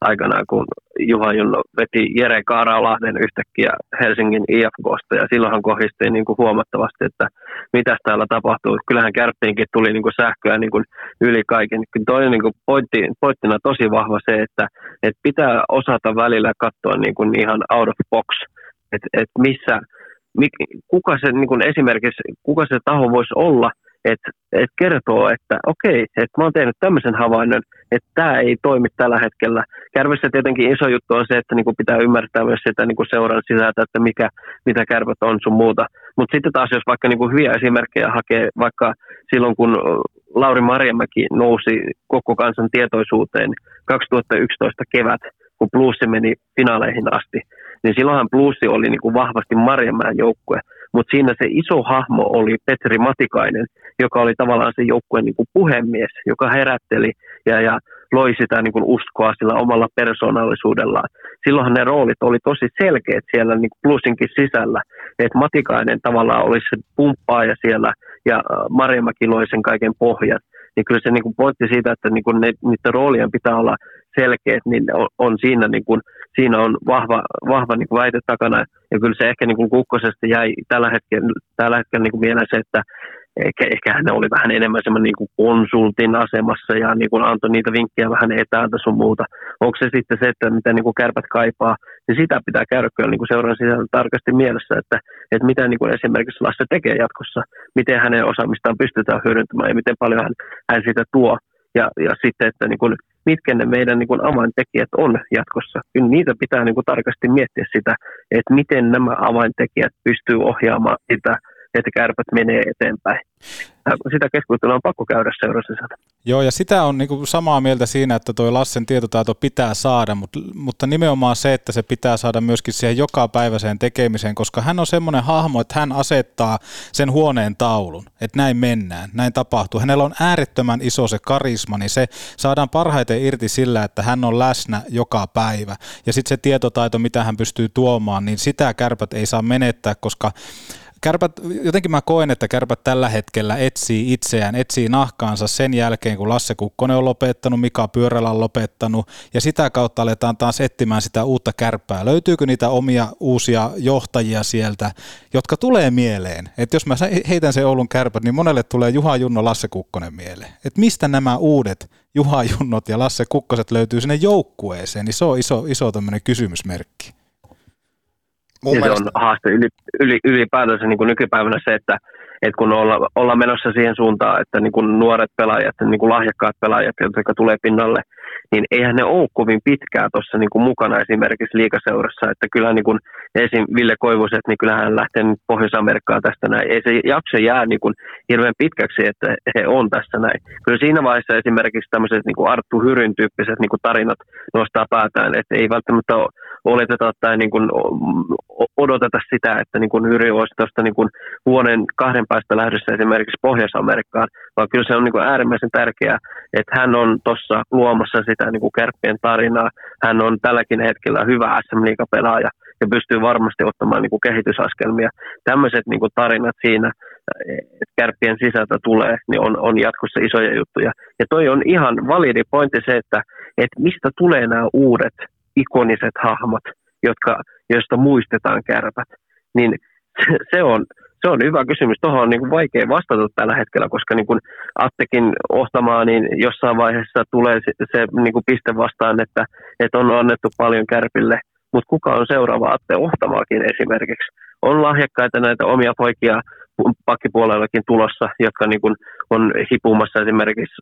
aikanaan, kun Juha Junno veti Jere Kaaralahden yhtäkkiä Helsingin IFKsta, ja silloinhan kohdistui niin kuin huomattavasti, että mitä täällä tapahtuu. Kyllähän kärppiinkin tuli niin kuin sähköä niin kuin yli kaiken. Kyllä toi niin kuin pointti, pointtina tosi vahva se, että, että pitää osata välillä katsoa niin kuin ihan out of box, että, että missä, kuka se niin kuin esimerkiksi, kuka se taho voisi olla, että et kertoo, että okei, että mä oon tehnyt tämmöisen havainnon, että tämä ei toimi tällä hetkellä. Kärvissä tietenkin iso juttu on se, että niinku pitää ymmärtää myös sitä niinku seuran sisältä, että mikä, mitä kärpät on sun muuta. Mutta sitten taas, jos vaikka niinku hyviä esimerkkejä hakee, vaikka silloin kun Lauri Marjamäki nousi koko kansan tietoisuuteen 2011 kevät, kun Bluesi meni finaaleihin asti, niin silloinhan Bluesi oli niinku vahvasti Marjamäen joukkue mutta siinä se iso hahmo oli Petri Matikainen, joka oli tavallaan se joukkueen niin puhemies, joka herätteli ja, ja loi sitä niin kuin uskoa sillä omalla persoonallisuudellaan. Silloinhan ne roolit oli tosi selkeät siellä niin kuin plusinkin sisällä, että Matikainen tavallaan olisi se pumppaaja siellä ja äh, Marjamäki loi sen kaiken pohjat. Niin kyllä se niin kuin pointti siitä, että niin kuin ne, niiden roolien pitää olla selkeät, niin on, on siinä, niin kuin, siinä on vahva, vahva niin kuin väite takana. Ja kyllä se ehkä niin kuin kukkosesta jäi tällä hetkellä, tällä hetkellä niin kuin mieleen se, että ehkä, ehkä hän oli vähän enemmän semmoinen niin kuin konsultin asemassa ja niin kuin antoi niitä vinkkejä vähän etäältä sun muuta. Onko se sitten se, että mitä niin kuin kärpät kaipaa, niin sitä pitää käydä kyllä niin kuin seuran sisällä tarkasti mielessä, että, että mitä niin kuin esimerkiksi Lasse tekee jatkossa, miten hänen osaamistaan pystytään hyödyntämään ja miten paljon hän, hän sitä tuo. Ja, ja sitten, että niin kuin, mitkä ne meidän niin kuin avaintekijät on jatkossa. Kyllä niitä pitää niin kuin tarkasti miettiä sitä, että miten nämä avaintekijät pystyy ohjaamaan sitä, että kärpät menee eteenpäin sitä keskustelua on pakko käydä seurassa Joo, ja sitä on niinku samaa mieltä siinä, että tuo Lassen tietotaito pitää saada, mutta, mutta nimenomaan se, että se pitää saada myöskin siihen joka päiväiseen tekemiseen, koska hän on semmoinen hahmo, että hän asettaa sen huoneen taulun, että näin mennään, näin tapahtuu. Hänellä on äärettömän iso se karisma, niin se saadaan parhaiten irti sillä, että hän on läsnä joka päivä. Ja sitten se tietotaito, mitä hän pystyy tuomaan, niin sitä kärpät ei saa menettää, koska kärpät, jotenkin mä koen, että kärpät tällä hetkellä etsii itseään, etsii nahkaansa sen jälkeen, kun Lasse Kukkonen on lopettanut, Mika Pyörällä on lopettanut, ja sitä kautta aletaan taas etsimään sitä uutta kärppää. Löytyykö niitä omia uusia johtajia sieltä, jotka tulee mieleen? Että jos mä heitän sen Oulun kärpät, niin monelle tulee Juha Junno, Lasse Kukkonen mieleen. Että mistä nämä uudet Juha Junnot ja Lasse Kukkoset löytyy sinne joukkueeseen, niin se on iso, iso tämmöinen kysymysmerkki. Mun ja mielestä- se on haaste yli, yli, ylipäätänsä niin kuin nykypäivänä se, että, että kun olla, ollaan menossa siihen suuntaan, että niin kuin nuoret pelaajat, niin kuin lahjakkaat pelaajat, jotka tulee pinnalle, niin eihän ne ole kovin pitkää tuossa niin kuin mukana esimerkiksi liikaseurassa, että kyllä niin kuin esim. Ville Koivuset, niin kyllähän hän lähtee nyt Pohjois-Amerikkaan tästä näin. Ei se jakso jää niin kuin hirveän pitkäksi, että he on tässä näin. Kyllä siinä vaiheessa esimerkiksi tämmöiset niin kuin Arttu Hyryn tyyppiset niin kuin tarinat nostaa päätään, että ei välttämättä ole oleteta tai niin kuin odoteta sitä, että niin kuin Hyri olisi tuosta niin kuin vuoden kahden päästä lähdössä esimerkiksi Pohjois-Amerikkaan, vaan kyllä se on niin kuin äärimmäisen tärkeää, että hän on tuossa luomassa sitä niin kuin kärppien tarinaa. Hän on tälläkin hetkellä hyvä sm pelaaja ja pystyy varmasti ottamaan niin kuin kehitysaskelmia. Tämmöiset niin kuin tarinat siinä, että kärppien sisältä tulee, niin on, on jatkossa isoja juttuja. Ja toi on ihan validi pointti se, että, että mistä tulee nämä uudet ikoniset hahmot, jotka, joista muistetaan kärpät, niin se on, se on hyvä kysymys. Tuohon on niin kuin vaikea vastata tällä hetkellä, koska niin kuin Attekin ohtamaa, niin jossain vaiheessa tulee se, se niin kuin piste vastaan, että, että on annettu paljon kärpille, mutta kuka on seuraava Atte ohtamaakin esimerkiksi? On lahjakkaita näitä omia poikia pakkipuolellakin tulossa, jotka niin kuin on hipumassa esimerkiksi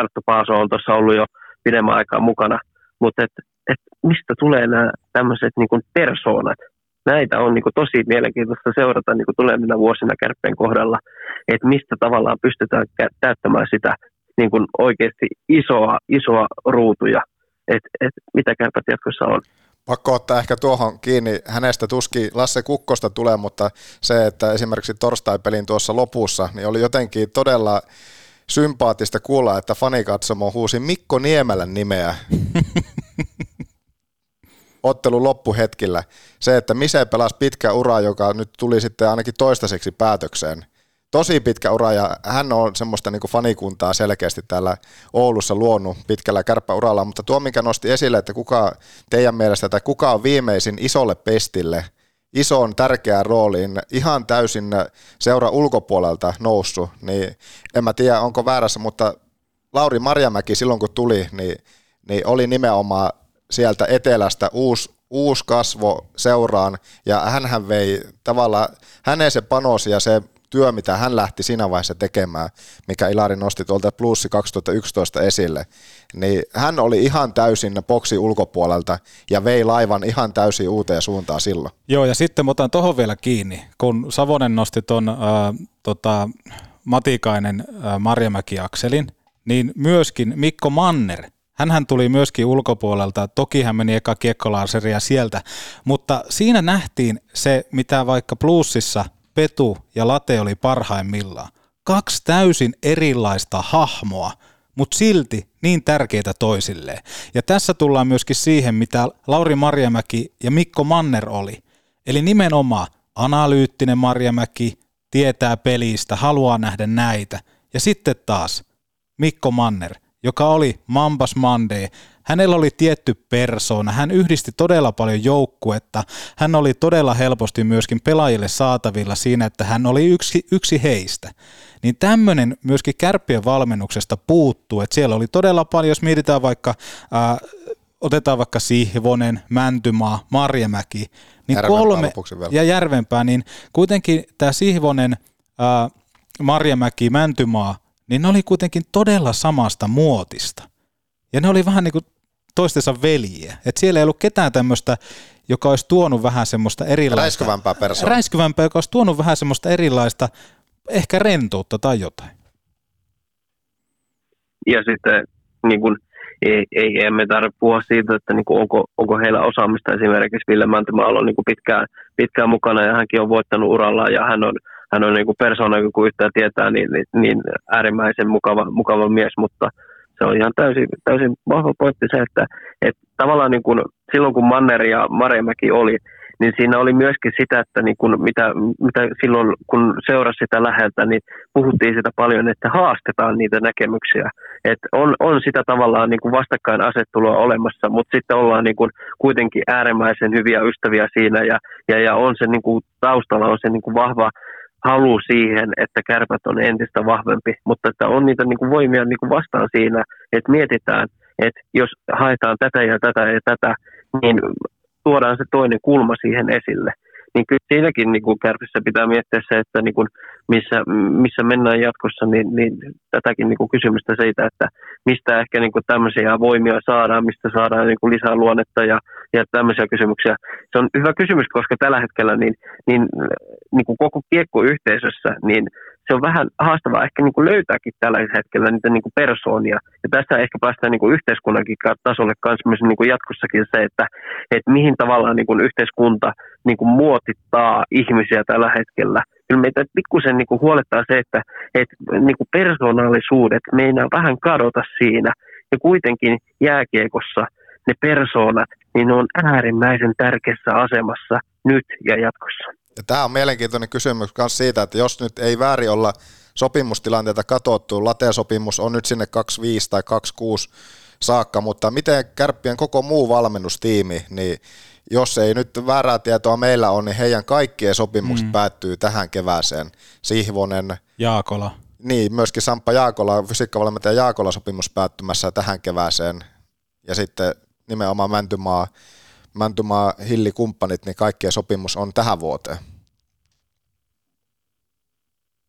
Arttu Paaso on tuossa ollut jo pidemmän aikaa mukana, mutta et, et mistä tulee nämä tämmöiset niin persoonat? Näitä on niin kuin tosi mielenkiintoista seurata niin kuin tulevina vuosina kärppien kohdalla, että mistä tavallaan pystytään täyttämään sitä niin kuin oikeasti isoa, isoa ruutuja, että et mitä kärpät jatkossa on. Pakko ottaa ehkä tuohon kiinni. Hänestä tuski Lasse Kukkosta tulee, mutta se, että esimerkiksi torstai-pelin tuossa lopussa, niin oli jotenkin todella sympaattista kuulla, että fanikatsomo huusi Mikko Niemelän nimeä [laughs] ottelun loppuhetkillä. Se, että Mise pelasi pitkä ura, joka nyt tuli sitten ainakin toistaiseksi päätökseen. Tosi pitkä ura ja hän on semmoista niin fanikuntaa selkeästi täällä Oulussa luonut pitkällä kärppäuralla, mutta tuo minkä nosti esille, että kuka teidän mielestä tai kuka on viimeisin isolle pestille, isoon tärkeään rooliin, ihan täysin seura ulkopuolelta noussut, niin en mä tiedä onko väärässä, mutta Lauri Marjamäki silloin kun tuli, niin, niin oli nimenomaan sieltä etelästä uusi, uusi kasvo seuraan ja hän vei tavallaan, häneen se panosi ja se työ, mitä hän lähti siinä vaiheessa tekemään, mikä Ilari nosti tuolta Plussi 2011 esille, niin hän oli ihan täysin boksi ulkopuolelta ja vei laivan ihan täysin uuteen suuntaan silloin. Joo, ja sitten otan tuohon vielä kiinni, kun Savonen nosti ton äh, tota, Matikainen äh, Marjamäki-akselin, niin myöskin Mikko Manner, Hänhän tuli myöskin ulkopuolelta, toki hän meni eka kiekkolaaseria sieltä, mutta siinä nähtiin se, mitä vaikka plussissa Petu ja Late oli parhaimmillaan. Kaksi täysin erilaista hahmoa, mutta silti niin tärkeitä toisilleen. Ja tässä tullaan myöskin siihen, mitä Lauri Marjamäki ja Mikko Manner oli. Eli nimenomaan analyyttinen Marjamäki, tietää pelistä, haluaa nähdä näitä. Ja sitten taas Mikko Manner, joka oli Mambas Monday. Hänellä oli tietty persoona, hän yhdisti todella paljon joukkuetta, hän oli todella helposti myöskin pelaajille saatavilla siinä, että hän oli yksi, yksi heistä. Niin tämmöinen myöskin kärppien valmennuksesta puuttuu, että siellä oli todella paljon, jos mietitään vaikka, ää, otetaan vaikka Sihvonen, Mäntymaa, Marjamäki, niin Järvenpää kolme, ja Järvenpää, niin kuitenkin tämä Sihvonen, ää, Marjamäki, Mäntymaa, niin ne oli kuitenkin todella samasta muotista. Ja ne oli vähän niin kuin toistensa veljiä. Et siellä ei ollut ketään tämmöistä, joka olisi tuonut vähän semmoista erilaista. Räiskyvämpää persoonaa. Räiskyvämpää, joka olisi tuonut vähän semmoista erilaista, ehkä rentoutta tai jotain. Ja sitten niin kuin, ei, ei, emme tarvitse puhua siitä, että niin kuin, onko, onko heillä osaamista esimerkiksi Ville Mäntymaalla on niin kuin pitkään, pitkään mukana ja hänkin on voittanut urallaan ja hän on, hän on niin kuin persona, kun yhtään tietää, niin, niin, niin äärimmäisen mukava, mukava mies, mutta se on ihan täysin, täysin vahva pointti se, että, että tavallaan niin kuin, silloin kun Manner ja Marjamäki oli, niin siinä oli myöskin sitä, että niin kun, mitä, mitä silloin kun seurasi sitä läheltä, niin puhuttiin sitä paljon, että haastetaan niitä näkemyksiä. Että on, on sitä tavallaan niin kuin vastakkainasettelua olemassa, mutta sitten ollaan niin kuin kuitenkin äärimmäisen hyviä ystäviä siinä ja, ja, ja on se niin kuin, taustalla on se niin kuin vahva halu siihen, että kärpät on entistä vahvempi, mutta että on niitä niin kuin voimia niin kuin vastaan siinä, että mietitään, että jos haetaan tätä ja tätä ja tätä, niin tuodaan se toinen kulma siihen esille. Niin kyllä siinäkin niin kuin kärpissä pitää miettiä se, että niin kuin missä, missä mennään jatkossa, niin, niin tätäkin niin kuin kysymystä siitä, että mistä ehkä niin kuin tämmöisiä voimia saadaan, mistä saadaan niin kuin lisää luonnetta ja, ja tämmöisiä kysymyksiä. Se on hyvä kysymys, koska tällä hetkellä niin, niin, niin kuin koko kiekkoyhteisössä, niin se on vähän haastavaa ehkä niin kuin löytääkin tällä hetkellä niitä niin kuin persoonia. Ja tässä ehkä päästään niin kuin yhteiskunnankin tasolle kanssa myös niin kuin jatkossakin se, että, että mihin tavallaan niin kuin yhteiskunta niin kuin muotittaa ihmisiä tällä hetkellä. Kyllä meitä pikkusen niin kuin huolettaa se, että, että niin kuin persoonallisuudet meinaa vähän kadota siinä. Ja kuitenkin jääkiekossa ne persoonat, niin ne on äärimmäisen tärkeässä asemassa nyt ja jatkossa. Ja tämä on mielenkiintoinen kysymys myös siitä, että jos nyt ei väärin olla sopimustilanteita katsottu, latesopimus on nyt sinne 25 tai 26 saakka, mutta miten kärppien koko muu valmennustiimi, niin jos ei nyt väärää tietoa meillä on, niin heidän kaikkien sopimukset mm. päättyy tähän kevääseen. Sihvonen. Jaakola. Niin, myöskin Samppa Jaakola, fysiikkavalmentaja Jaakola sopimus päättymässä tähän kevääseen. Ja sitten nimenomaan Mäntymaa Mäntymaa Hilli-kumppanit, niin kaikkien sopimus on tähän vuoteen.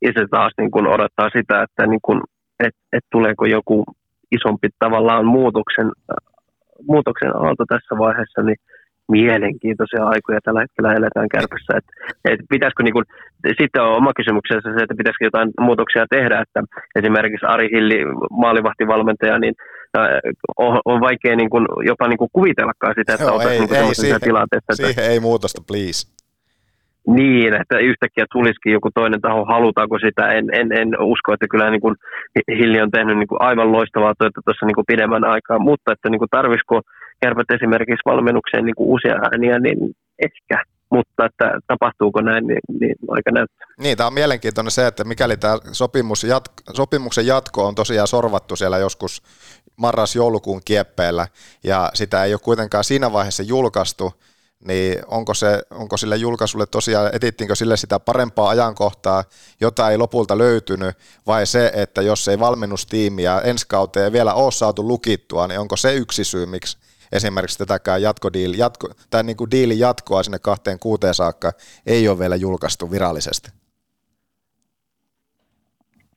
Ja se taas niin kuin odottaa sitä, että niin kuin, et, et tuleeko joku isompi tavallaan muutoksen, muutoksen aalto tässä vaiheessa, niin mielenkiintoisia aikoja tällä hetkellä eletään kärpässä. Et, et pitäisikö niin kuin, sitten on oma kysymyksensä se, että pitäisikö jotain muutoksia tehdä, että esimerkiksi Ari Hilli, maalivahtivalmentaja, niin on, on vaikea niin kuin, jopa niin kuin kuvitellakaan sitä, että oltaisiin niin sellaisessa tilanteessa. Että, siihen ei muutosta, please. Niin, että yhtäkkiä tulisikin joku toinen taho, halutaanko sitä, en, en, en usko, että kyllä niin kuin Hilli on tehnyt niin kuin aivan loistavaa työtä tuossa niin kuin pidemmän aikaa, mutta että niin kuin tarvisiko kärpät esimerkiksi valmennukseen niin kuin uusia ääniä, niin ehkä mutta että tapahtuuko näin, niin, niin aika näyttää. Niin, tämä on mielenkiintoinen se, että mikäli tämä sopimus jatko, sopimuksen jatko on tosiaan sorvattu siellä joskus marras-joulukuun kieppeillä, ja sitä ei ole kuitenkaan siinä vaiheessa julkaistu, niin onko, se, onko sille julkaisulle tosiaan, etittiinkö sille sitä parempaa ajankohtaa, jota ei lopulta löytynyt, vai se, että jos ei valmennustiimiä ensi kauteen vielä ole saatu lukittua, niin onko se yksi syy, miksi esimerkiksi tätäkään jatko, tai niin kuin diilin jatkoa sinne kahteen kuuteen saakka ei ole vielä julkaistu virallisesti?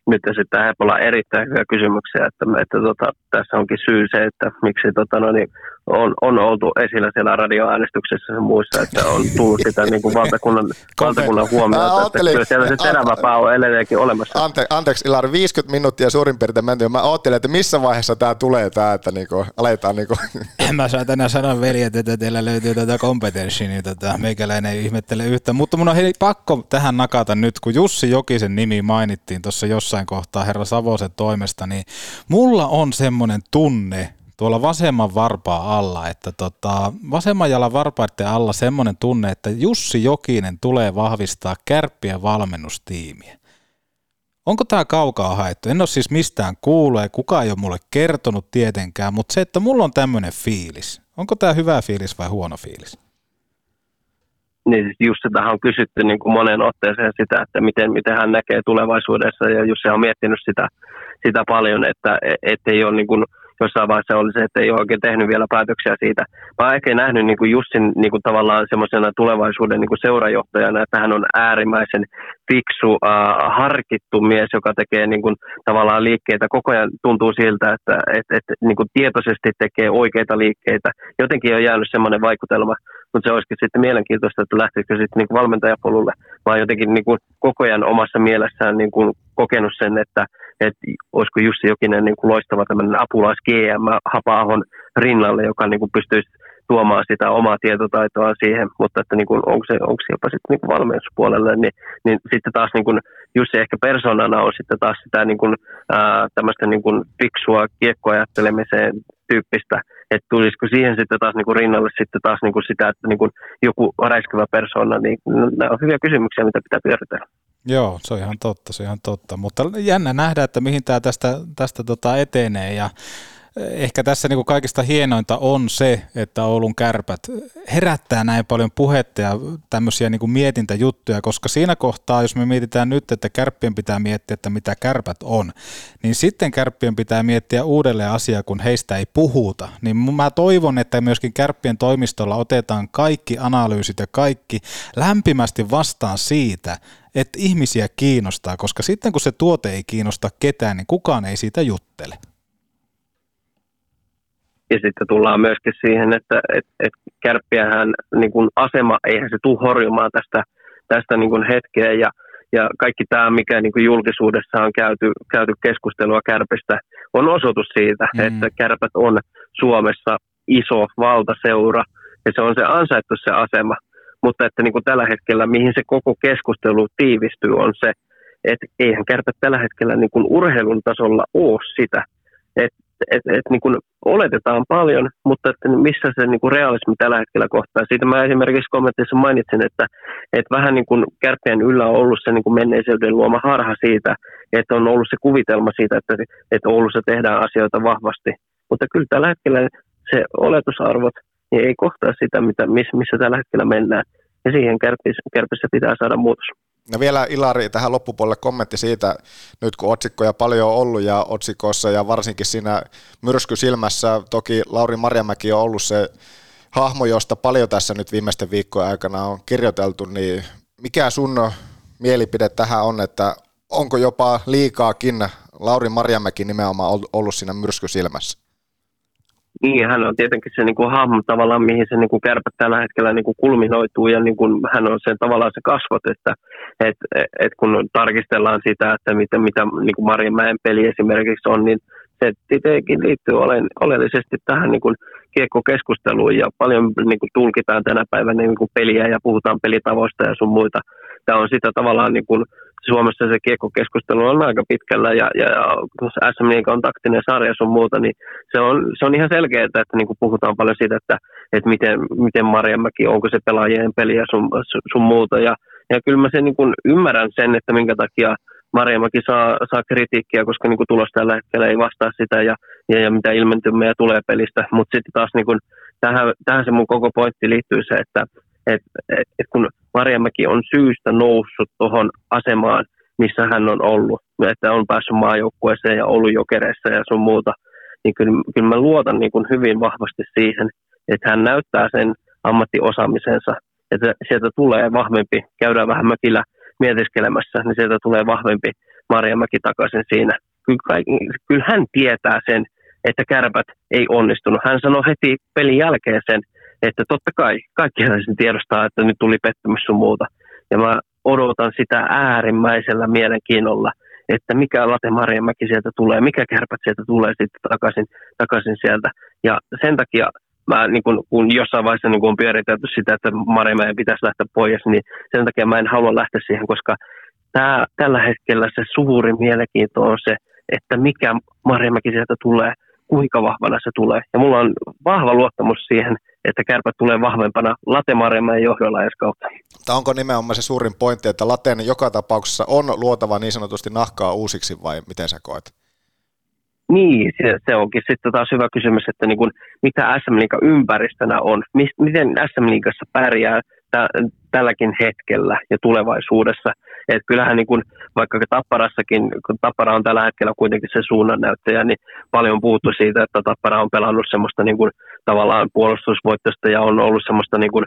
Nyt sitten Hepola erittäin hyviä kysymyksiä, että, että tota, tässä onkin syy se, että miksi tota, no, niin, on, on oltu esillä siellä radioäänestyksessä ja muissa, että on tullut sitä niin kuin valtakunnan, valtakunnan huomiota, että kyllä siellä se teräväpää on edelleenkin olemassa. Ante, anteeksi Ilari, 50 minuuttia suurin piirtein menty. Mä ajattelin, että missä vaiheessa tämä tulee tämä, että niinku, aletaan niinku. [laughs] Mä saan tänään sanoa veljet, että teillä löytyy tätä kompetenssia, niin tota, meikäläinen ei ihmettele yhtä. Mutta mun on hei, pakko tähän nakata nyt, kun Jussi Jokisen nimi mainittiin tuossa jossain kohtaa herra Savosen toimesta, niin mulla on semmoinen tunne, tuolla vasemman varpaa alla, että tota, vasemman jalan varpaiden alla semmoinen tunne, että Jussi Jokinen tulee vahvistaa kärppiä valmennustiimiä. Onko tämä kaukaa haettu? En ole siis mistään kuullut ja kukaan ei ole mulle kertonut tietenkään, mutta se, että mulla on tämmöinen fiilis. Onko tämä hyvä fiilis vai huono fiilis? Niin siis just tähän on kysytty niin kuin monen otteeseen sitä, että miten, miten hän näkee tulevaisuudessa ja Jussi on miettinyt sitä, sitä paljon, että et ei ole niin kuin, jossain vaiheessa oli se, että ei ole oikein tehnyt vielä päätöksiä siitä. Mä oon ehkä nähnyt niin kuin Jussin niin kuin tavallaan semmoisena tulevaisuuden niin kuin seurajohtajana, että hän on äärimmäisen fiksu, äh, harkittu mies, joka tekee niin kuin, tavallaan liikkeitä. Koko ajan tuntuu siltä, että et, et, niin kuin tietoisesti tekee oikeita liikkeitä. Jotenkin on jäänyt semmoinen vaikutelma, mutta se olisikin sitten mielenkiintoista, että lähtisikö sitten niin valmentajapolulle, vaan jotenkin niin kuin koko ajan omassa mielessään niin kuin kokenut sen, että, että olisiko Jussi Jokinen niin kuin loistava tämmöinen apulais GM Hapaahon rinnalle, joka niin kuin pystyisi tuomaan sitä omaa tietotaitoa siihen, mutta että niin kuin, onko, se, onko se jopa sitten niin valmennuspuolelle, niin, niin sitten taas niin kuin Jussi ehkä persoonana on sitten taas sitä niin kuin, ää, niin kuin fiksua kiekkoajattelemiseen tyyppistä, että tulisiko siihen sitten taas niin kuin rinnalle sitten taas niin kuin sitä, että niin kuin joku räiskyvä persoona, niin nämä on hyviä kysymyksiä, mitä pitää pyöritellä. Joo, se on ihan totta, se on ihan totta. Mutta jännä nähdä, että mihin tämä tästä, tästä tota etenee. Ja ehkä tässä niin kuin kaikista hienointa on se, että Oulun kärpät herättää näin paljon puhetta ja tämmöisiä niin kuin mietintäjuttuja, koska siinä kohtaa, jos me mietitään nyt, että kärppien pitää miettiä, että mitä kärpät on, niin sitten kärppien pitää miettiä uudelleen asiaa, kun heistä ei puhuta. Niin mä toivon, että myöskin kärppien toimistolla otetaan kaikki analyysit ja kaikki lämpimästi vastaan siitä, että ihmisiä kiinnostaa, koska sitten kun se tuote ei kiinnosta ketään, niin kukaan ei siitä juttele. Ja sitten tullaan myöskin siihen, että et, et kärppiähän niin kuin asema, eihän se tule horjumaan tästä, tästä niin kuin hetkeä. Ja, ja kaikki tämä, mikä niin kuin julkisuudessa on käyty, käyty keskustelua kärpistä, on osoitus siitä, mm. että kärpät on Suomessa iso valtaseura. Ja se on se ansaittu se asema. Mutta että niin kuin tällä hetkellä, mihin se koko keskustelu tiivistyy, on se, että eihän kärpät tällä hetkellä niin kuin urheilun tasolla ole sitä. Että et, et, niin kuin oletetaan paljon, mutta että missä se niin kuin realismi tällä hetkellä kohtaa. Siitä mä esimerkiksi kommentissa mainitsin, että, että vähän niin kuin kärppien yllä on ollut se niin kuin menneisyyden luoma harha siitä, että on ollut se kuvitelma siitä, että, että Oulussa tehdään asioita vahvasti. Mutta kyllä tällä hetkellä se oletusarvot niin ei kohtaa sitä, mitä, missä tällä hetkellä mennään. Ja siihen kärpissä pitää saada muutos. No vielä Ilari tähän loppupuolelle kommentti siitä, nyt kun otsikkoja paljon on ollut ja otsikossa ja varsinkin siinä myrsky silmässä, toki Lauri Marjamäki on ollut se hahmo, josta paljon tässä nyt viimeisten viikkojen aikana on kirjoiteltu, niin mikä sun mielipide tähän on, että onko jopa liikaakin Lauri Marjamäki nimenomaan ollut siinä myrsky silmässä? Niin, hän on tietenkin se niin kuin hahmo tavallaan, mihin se niin kuin kärpät tällä hetkellä niin kuin kulminoituu ja niin kuin hän on sen tavallaan se kasvot, että et, et kun tarkistellaan sitä, että mitä, mitä niin kuin Marjamäen peli esimerkiksi on, niin se tietenkin liittyy oleellisesti tähän niin kuin kiekkokeskusteluun ja paljon niin kuin tulkitaan tänä päivänä niin kuin peliä ja puhutaan pelitavoista ja sun muita. Tämä on sitä tavallaan niin kuin Suomessa se kiekkokeskustelu on aika pitkällä ja, ja, ja SM Liiga on taktinen sarja sun muuta, niin se on, se on ihan selkeää, että niin kuin puhutaan paljon siitä, että, että miten, miten Marjamäki, onko se pelaajien peli ja sun, sun muuta. Ja, ja kyllä mä sen niin kuin ymmärrän sen, että minkä takia Marjamäki saa, saa kritiikkiä, koska niin kuin tulos tällä hetkellä ei vastaa sitä ja, ja, ja mitä ilmentymää tulee pelistä. Mutta sitten taas niin kuin, tähän, tähän se mun koko pointti liittyy se, että et, et, et kun Marjamäki on syystä noussut tuohon asemaan, missä hän on ollut, että on päässyt maajoukkueeseen ja ollut jokereissa ja sun muuta, niin kyllä, kyllä mä luotan niin kuin hyvin vahvasti siihen, että hän näyttää sen ammattiosaamisensa, että sieltä tulee vahvempi, käydään vähän mökillä mietiskelemässä, niin sieltä tulee vahvempi Marjamäki takaisin siinä. Kyllä, kyllä hän tietää sen, että kärpät ei onnistunut. Hän sanoi heti pelin jälkeen sen, että totta kai kaikki sen tiedostaa, että nyt tuli pettymys sun muuta. Ja mä odotan sitä äärimmäisellä mielenkiinnolla, että mikä Late Marjamäki sieltä tulee, mikä kärpät sieltä tulee sitten takaisin, takaisin sieltä. Ja sen takia mä, niin kun, kun jossain vaiheessa niin kun on pyöritelty sitä, että Marjamäen pitäisi lähteä pois, niin sen takia mä en halua lähteä siihen, koska tää, tällä hetkellä se suuri mielenkiinto on se, että mikä Marjamäki sieltä tulee, kuinka vahvana se tulee. Ja mulla on vahva luottamus siihen, että kärpät tulee vahvempana Late Marjamäen johdolla edes kautta. Tämä onko nimenomaan se suurin pointti, että Laten joka tapauksessa on luotava niin sanotusti nahkaa uusiksi vai miten sä koet? Niin, se, se onkin sitten taas hyvä kysymys, että niin kuin, mitä SM Liiga ympäristönä on, miten SM Liigassa pärjää tä- tälläkin hetkellä ja tulevaisuudessa. Et kyllähän niin kun, vaikka Tapparassakin, kun Tappara on tällä hetkellä kuitenkin se suunnannäyttäjä, niin paljon puhuttu siitä, että Tappara on pelannut semmoista niin kun, tavallaan puolustusvoittosta ja on ollut semmoista, niin kun,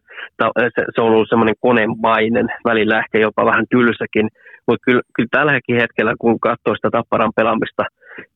se, on ollut semmoinen konemainen, välillä ehkä jopa vähän tylsäkin, mutta kyllä, kyllä tälläkin hetkellä, kun katsoo sitä Tapparan pelaamista,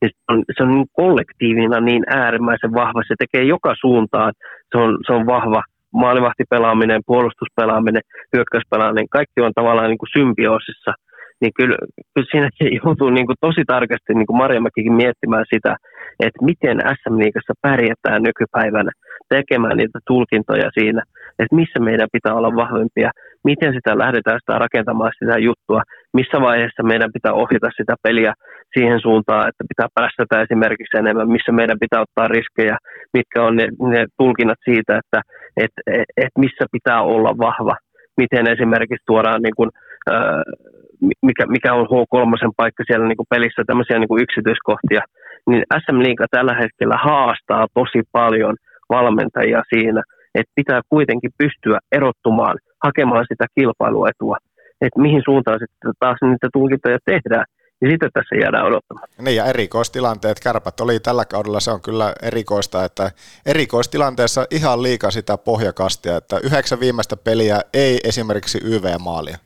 niin se on, se on niin kollektiivina niin äärimmäisen vahva. Se tekee joka suuntaan. Se on, se on vahva maalivahtipelaaminen, puolustuspelaaminen, hyökkäyspelaaminen, kaikki on tavallaan niin kuin symbioosissa, niin kyllä, kyllä siinä [laughs] joutuu niin kuin tosi tarkasti, niin kuin Marjamäkikin miettimään sitä, että miten SM Liigassa pärjätään nykypäivänä, tekemään niitä tulkintoja siinä, että missä meidän pitää olla vahvempia, miten sitä lähdetään sitä rakentamaan sitä juttua, missä vaiheessa meidän pitää ohjata sitä peliä siihen suuntaan, että pitää päästä esimerkiksi enemmän, missä meidän pitää ottaa riskejä, mitkä on ne, ne tulkinnat siitä, että et, et, et missä pitää olla vahva, miten esimerkiksi tuodaan niin kuin, mikä, mikä on H3 paikka siellä niin kuin pelissä, tämmöisiä niin kuin yksityiskohtia, niin SM Liiga tällä hetkellä haastaa tosi paljon valmentajia siinä, että pitää kuitenkin pystyä erottumaan, hakemaan sitä kilpailuetua, että mihin suuntaan sitten taas niitä tulkintoja tehdään, niin sitten tässä jäädään odottamaan. Niin ja erikoistilanteet, kärpät oli tällä kaudella, se on kyllä erikoista, että erikoistilanteessa ihan liikaa sitä pohjakastia, että yhdeksän viimeistä peliä ei esimerkiksi YV-maalia.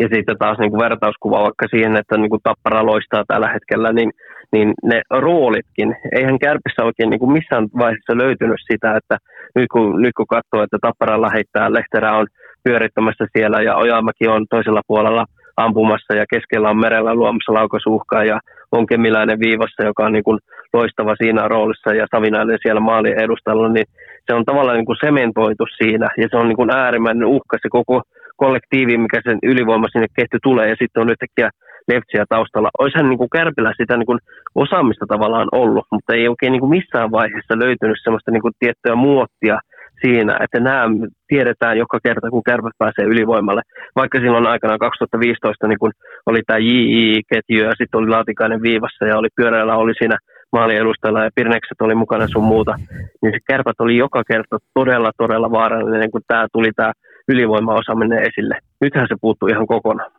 Ja sitten taas niin kuin vertauskuva vaikka siihen, että niin kuin Tappara loistaa tällä hetkellä, niin, niin ne roolitkin, eihän Kärpissä oikein niin kuin missään vaiheessa löytynyt sitä, että nyt kun, nyt kun katsoo, että Tapparalla heittää, Lehterä on pyörittämässä siellä ja Ojamäki on toisella puolella ampumassa ja keskellä on merellä luomassa laukasuhkaa ja on Kemiläinen viivassa, joka on niin kuin loistava siinä roolissa ja Savinainen siellä maalin edustalla, niin se on tavallaan niin kuin sementoitu siinä ja se on niin kuin äärimmäinen uhka se koko kollektiivi, mikä sen ylivoima sinne ketju tulee ja sitten on yhtäkkiä Leftsiä taustalla. Olisihan niin kuin Kärpillä sitä niin kuin osaamista tavallaan ollut, mutta ei oikein niin kuin missään vaiheessa löytynyt sellaista niin kuin tiettyä muottia siinä, että nämä tiedetään joka kerta, kun kärpät pääsee ylivoimalle. Vaikka silloin aikana 2015 niin kun oli tämä JI-ketju ja sitten oli Laatikainen viivassa ja oli pyöräillä oli siinä maaliedustalla ja Pirnekset oli mukana sun muuta, niin se kärpät oli joka kerta todella, todella vaarallinen, kun tämä tuli tämä ylivoimaosaaminen esille. Nythän se puuttuu ihan kokonaan.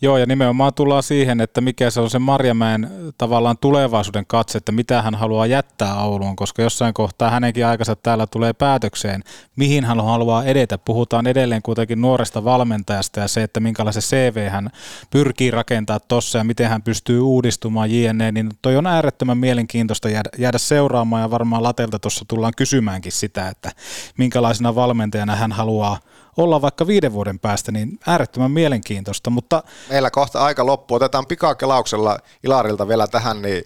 Joo, ja nimenomaan tullaan siihen, että mikä se on se Marjamäen tavallaan tulevaisuuden katse, että mitä hän haluaa jättää Ouluun, koska jossain kohtaa hänenkin aikansa täällä tulee päätökseen, mihin hän haluaa edetä. Puhutaan edelleen kuitenkin nuoresta valmentajasta ja se, että minkälaisen CV hän pyrkii rakentaa tuossa ja miten hän pystyy uudistumaan JNE, niin toi on äärettömän mielenkiintoista jäädä, jäädä seuraamaan ja varmaan Latelta tuossa tullaan kysymäänkin sitä, että minkälaisena valmentajana hän haluaa olla vaikka viiden vuoden päästä, niin äärettömän mielenkiintoista. Mutta... Meillä kohta aika loppu. Otetaan pikakelauksella Ilarilta vielä tähän, niin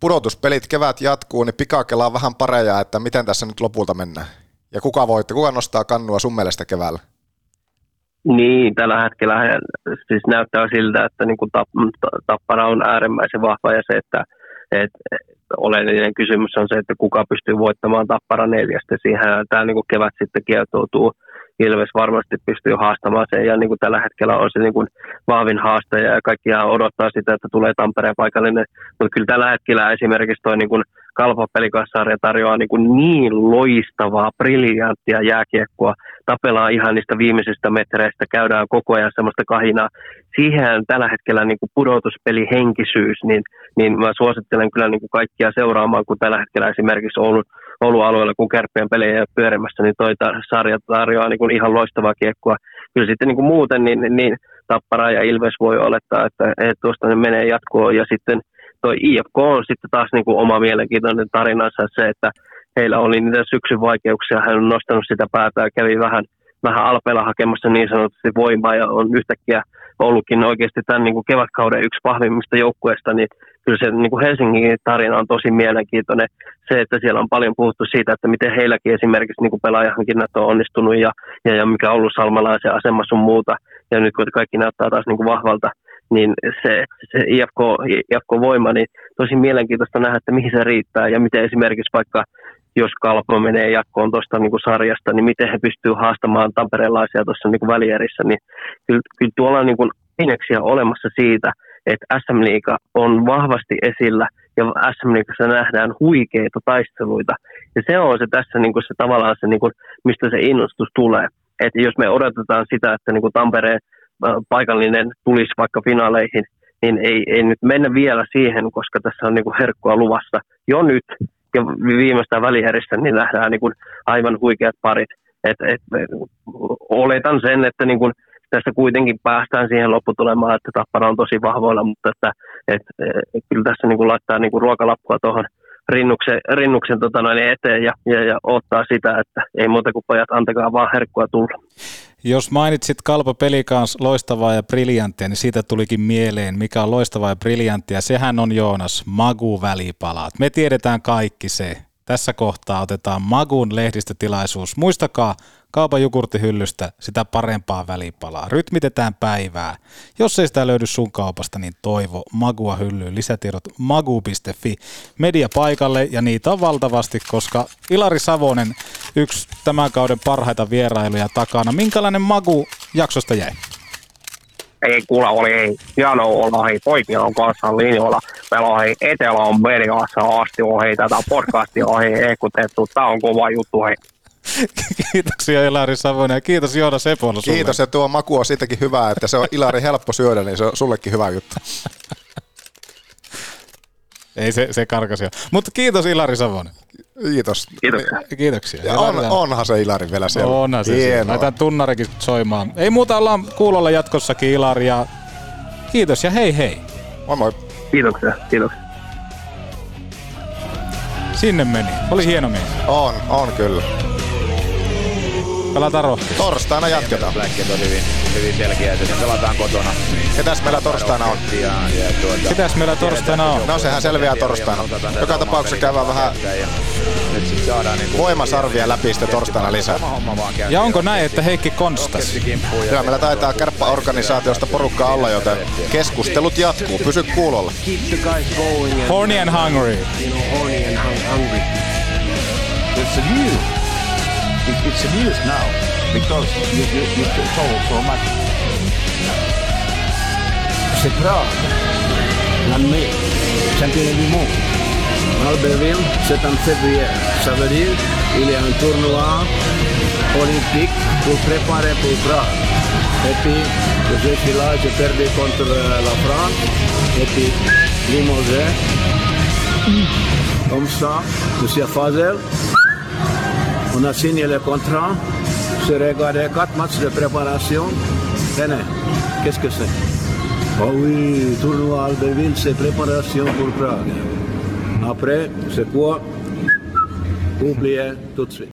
pudotuspelit kevät jatkuu, niin pikakelaa vähän pareja, että miten tässä nyt lopulta mennään. Ja kuka voitte, kuka nostaa kannua sun mielestä keväällä? Niin, tällä hetkellä siis näyttää siltä, että niin kuin tappara on äärimmäisen vahva ja se, että et, oleellinen kysymys on se, että kuka pystyy voittamaan tappara neljästä. Siihen tämä niin kuin kevät sitten kietoutuu Ilves varmasti pystyy haastamaan sen ja niin kuin tällä hetkellä on se niin kuin vahvin haastaja ja kaikki odottaa sitä, että tulee Tampereen paikallinen. Mutta kyllä tällä hetkellä esimerkiksi tuo niin kuin Kalpa pelikassarja tarjoaa niin, kuin niin loistavaa, briljanttia jääkiekkoa. Tapellaan ihan niistä viimeisistä metreistä, käydään koko ajan semmoista kahinaa. Siihen tällä hetkellä niin kuin pudotuspelihenkisyys, niin, niin mä suosittelen kyllä niin kuin kaikkia seuraamaan, kun tällä hetkellä esimerkiksi Oulun, Oulun alueella, kun kärppien pelejä pyörimässä, niin toi sarja tarjoaa niin kuin ihan loistavaa kiekkoa. Kyllä sitten niin kuin muuten, niin, niin Tappara ja Ilves voi olettaa, että, että tuosta ne menee jatkoon. Ja sitten – toi IFK on sitten taas niin kuin oma mielenkiintoinen tarinansa se, että heillä oli niitä syksyn vaikeuksia, hän on nostanut sitä päätä ja kävi vähän, vähän alpeella hakemassa niin sanotusti voimaa. Ja on yhtäkkiä ollutkin oikeasti tämän niin kuin kevätkauden yksi vahvimmista joukkueista, niin kyllä se niin kuin Helsingin tarina on tosi mielenkiintoinen. Se, että siellä on paljon puhuttu siitä, että miten heilläkin esimerkiksi niin kuin pelaajahankinnat on onnistunut ja, ja, ja mikä on ollut salmalaisen asema sun muuta. Ja nyt kun kaikki näyttää taas niin kuin vahvalta, niin se, se IFK, IFK-voima, niin tosi mielenkiintoista nähdä, että mihin se riittää ja miten esimerkiksi vaikka jos Kalpo menee jatkoon tuosta niin sarjasta, niin miten he pystyvät haastamaan tamperelaisia tuossa niin välierissä, niin kyllä, kyllä tuolla on niin kuin olemassa siitä, että SM Liiga on vahvasti esillä ja SM Liigassa nähdään huikeita taisteluita. Ja se on se tässä niin kuin se tavallaan se, niin kuin, mistä se innostus tulee. Että jos me odotetaan sitä, että niin kuin Tampereen paikallinen tulisi vaikka finaaleihin, niin ei, ei nyt mennä vielä siihen, koska tässä on niin herkkua luvassa jo nyt. Ja viimeistään välierissä niin nähdään niin kuin aivan huikeat parit. Et, et, oletan sen, että niin kuin tässä kuitenkin päästään siihen lopputulemaan, että Tappara on tosi vahvoilla, mutta että, et, et, kyllä tässä niin kuin laittaa niin kuin ruokalappua tuohon rinnuksen, rinnuksen tota noin eteen ja, ja, ja ottaa sitä, että ei muuta kuin pojat, antakaa vaan herkkua tulla. Jos mainitsit Kalpa Pelikans loistavaa ja briljanttia, niin siitä tulikin mieleen, mikä on loistavaa ja briljanttia. Sehän on Joonas, Magu-välipalaat. Me tiedetään kaikki se. Tässä kohtaa otetaan Magun lehdistötilaisuus. Muistakaa, kaupan jukurttihyllystä sitä parempaa välipalaa. Rytmitetään päivää. Jos ei sitä löydy sun kaupasta, niin toivo Magua hyllyyn. Lisätiedot magu.fi. Media paikalle ja niitä on valtavasti, koska Ilari Savonen, yksi tämän kauden parhaita vierailuja takana. Minkälainen Magu jaksosta jäi? ei kuule, oli ei, hieno olla hei, poikien on kanssa linjoilla. Meillä on hei, Etelä-Amerikassa asti on hei, tätä podcastia on hei, ehkutettu. Tää on kova juttu hei. [laughs] Kiitoksia Ilari Savonen ja kiitos Joona Sepola sulle. Kiitos ja tuo maku on siitäkin hyvää, että se on [laughs] Ilari helppo syödä, niin se on sullekin hyvä juttu. [laughs] Ei se, se karkasi jo. Mutta kiitos Ilari Savonen. Kiitos. Kiitoksia. Kiitoksia. Ja on, onhan se Ilari vielä siellä. Onhan se siellä. Hienoa. Laitan tunnarikin soimaan. Ei muuta, ollaan kuulolla jatkossakin Ilari ja kiitos ja hei hei. Moi moi. Kiitoksia, kiitoksia. Sinne meni. Oli hieno mies. On, on kyllä. Pelataan rohkeasti. Torstaina jatketaan. Blackit on hyvin, hyvin selkeä, että pelataan kotona. Ketäs meillä torstaina on? Ja, ja tuota, Ketäs meillä torstaina on? No sehän selviää torstaina. Joka tapauksessa käydään vähän niinku voimasarvia läpi sitten torstaina lisää. Ja onko näin, että Heikki konstas? Kyllä meillä taitaa kärppäorganisaatiosta porukkaa olla, joten keskustelut jatkuu. Pysy kuulolla. Horny and hungry. horny and hung- hungry. It's a news. It, it's a news now because you, you, you so much. C'est Prague, l'année, championnat du monde. Albertville, c'est en février. Ça veut dire qu'il y a un tournoi olympique pour préparer pour Prague. Et puis, je suis là, j'ai perdu contre euh, la France. Et puis, limogé. Comme ça, Monsieur Fazel, on a signé le contrat. Je regardé quatre matchs de préparation. Tenez, qu'est-ce que c'est? Oh oui, tournoi Albertville, c'est préparation pour Prague. Après, c'est quoi? Oubliez tout de suite.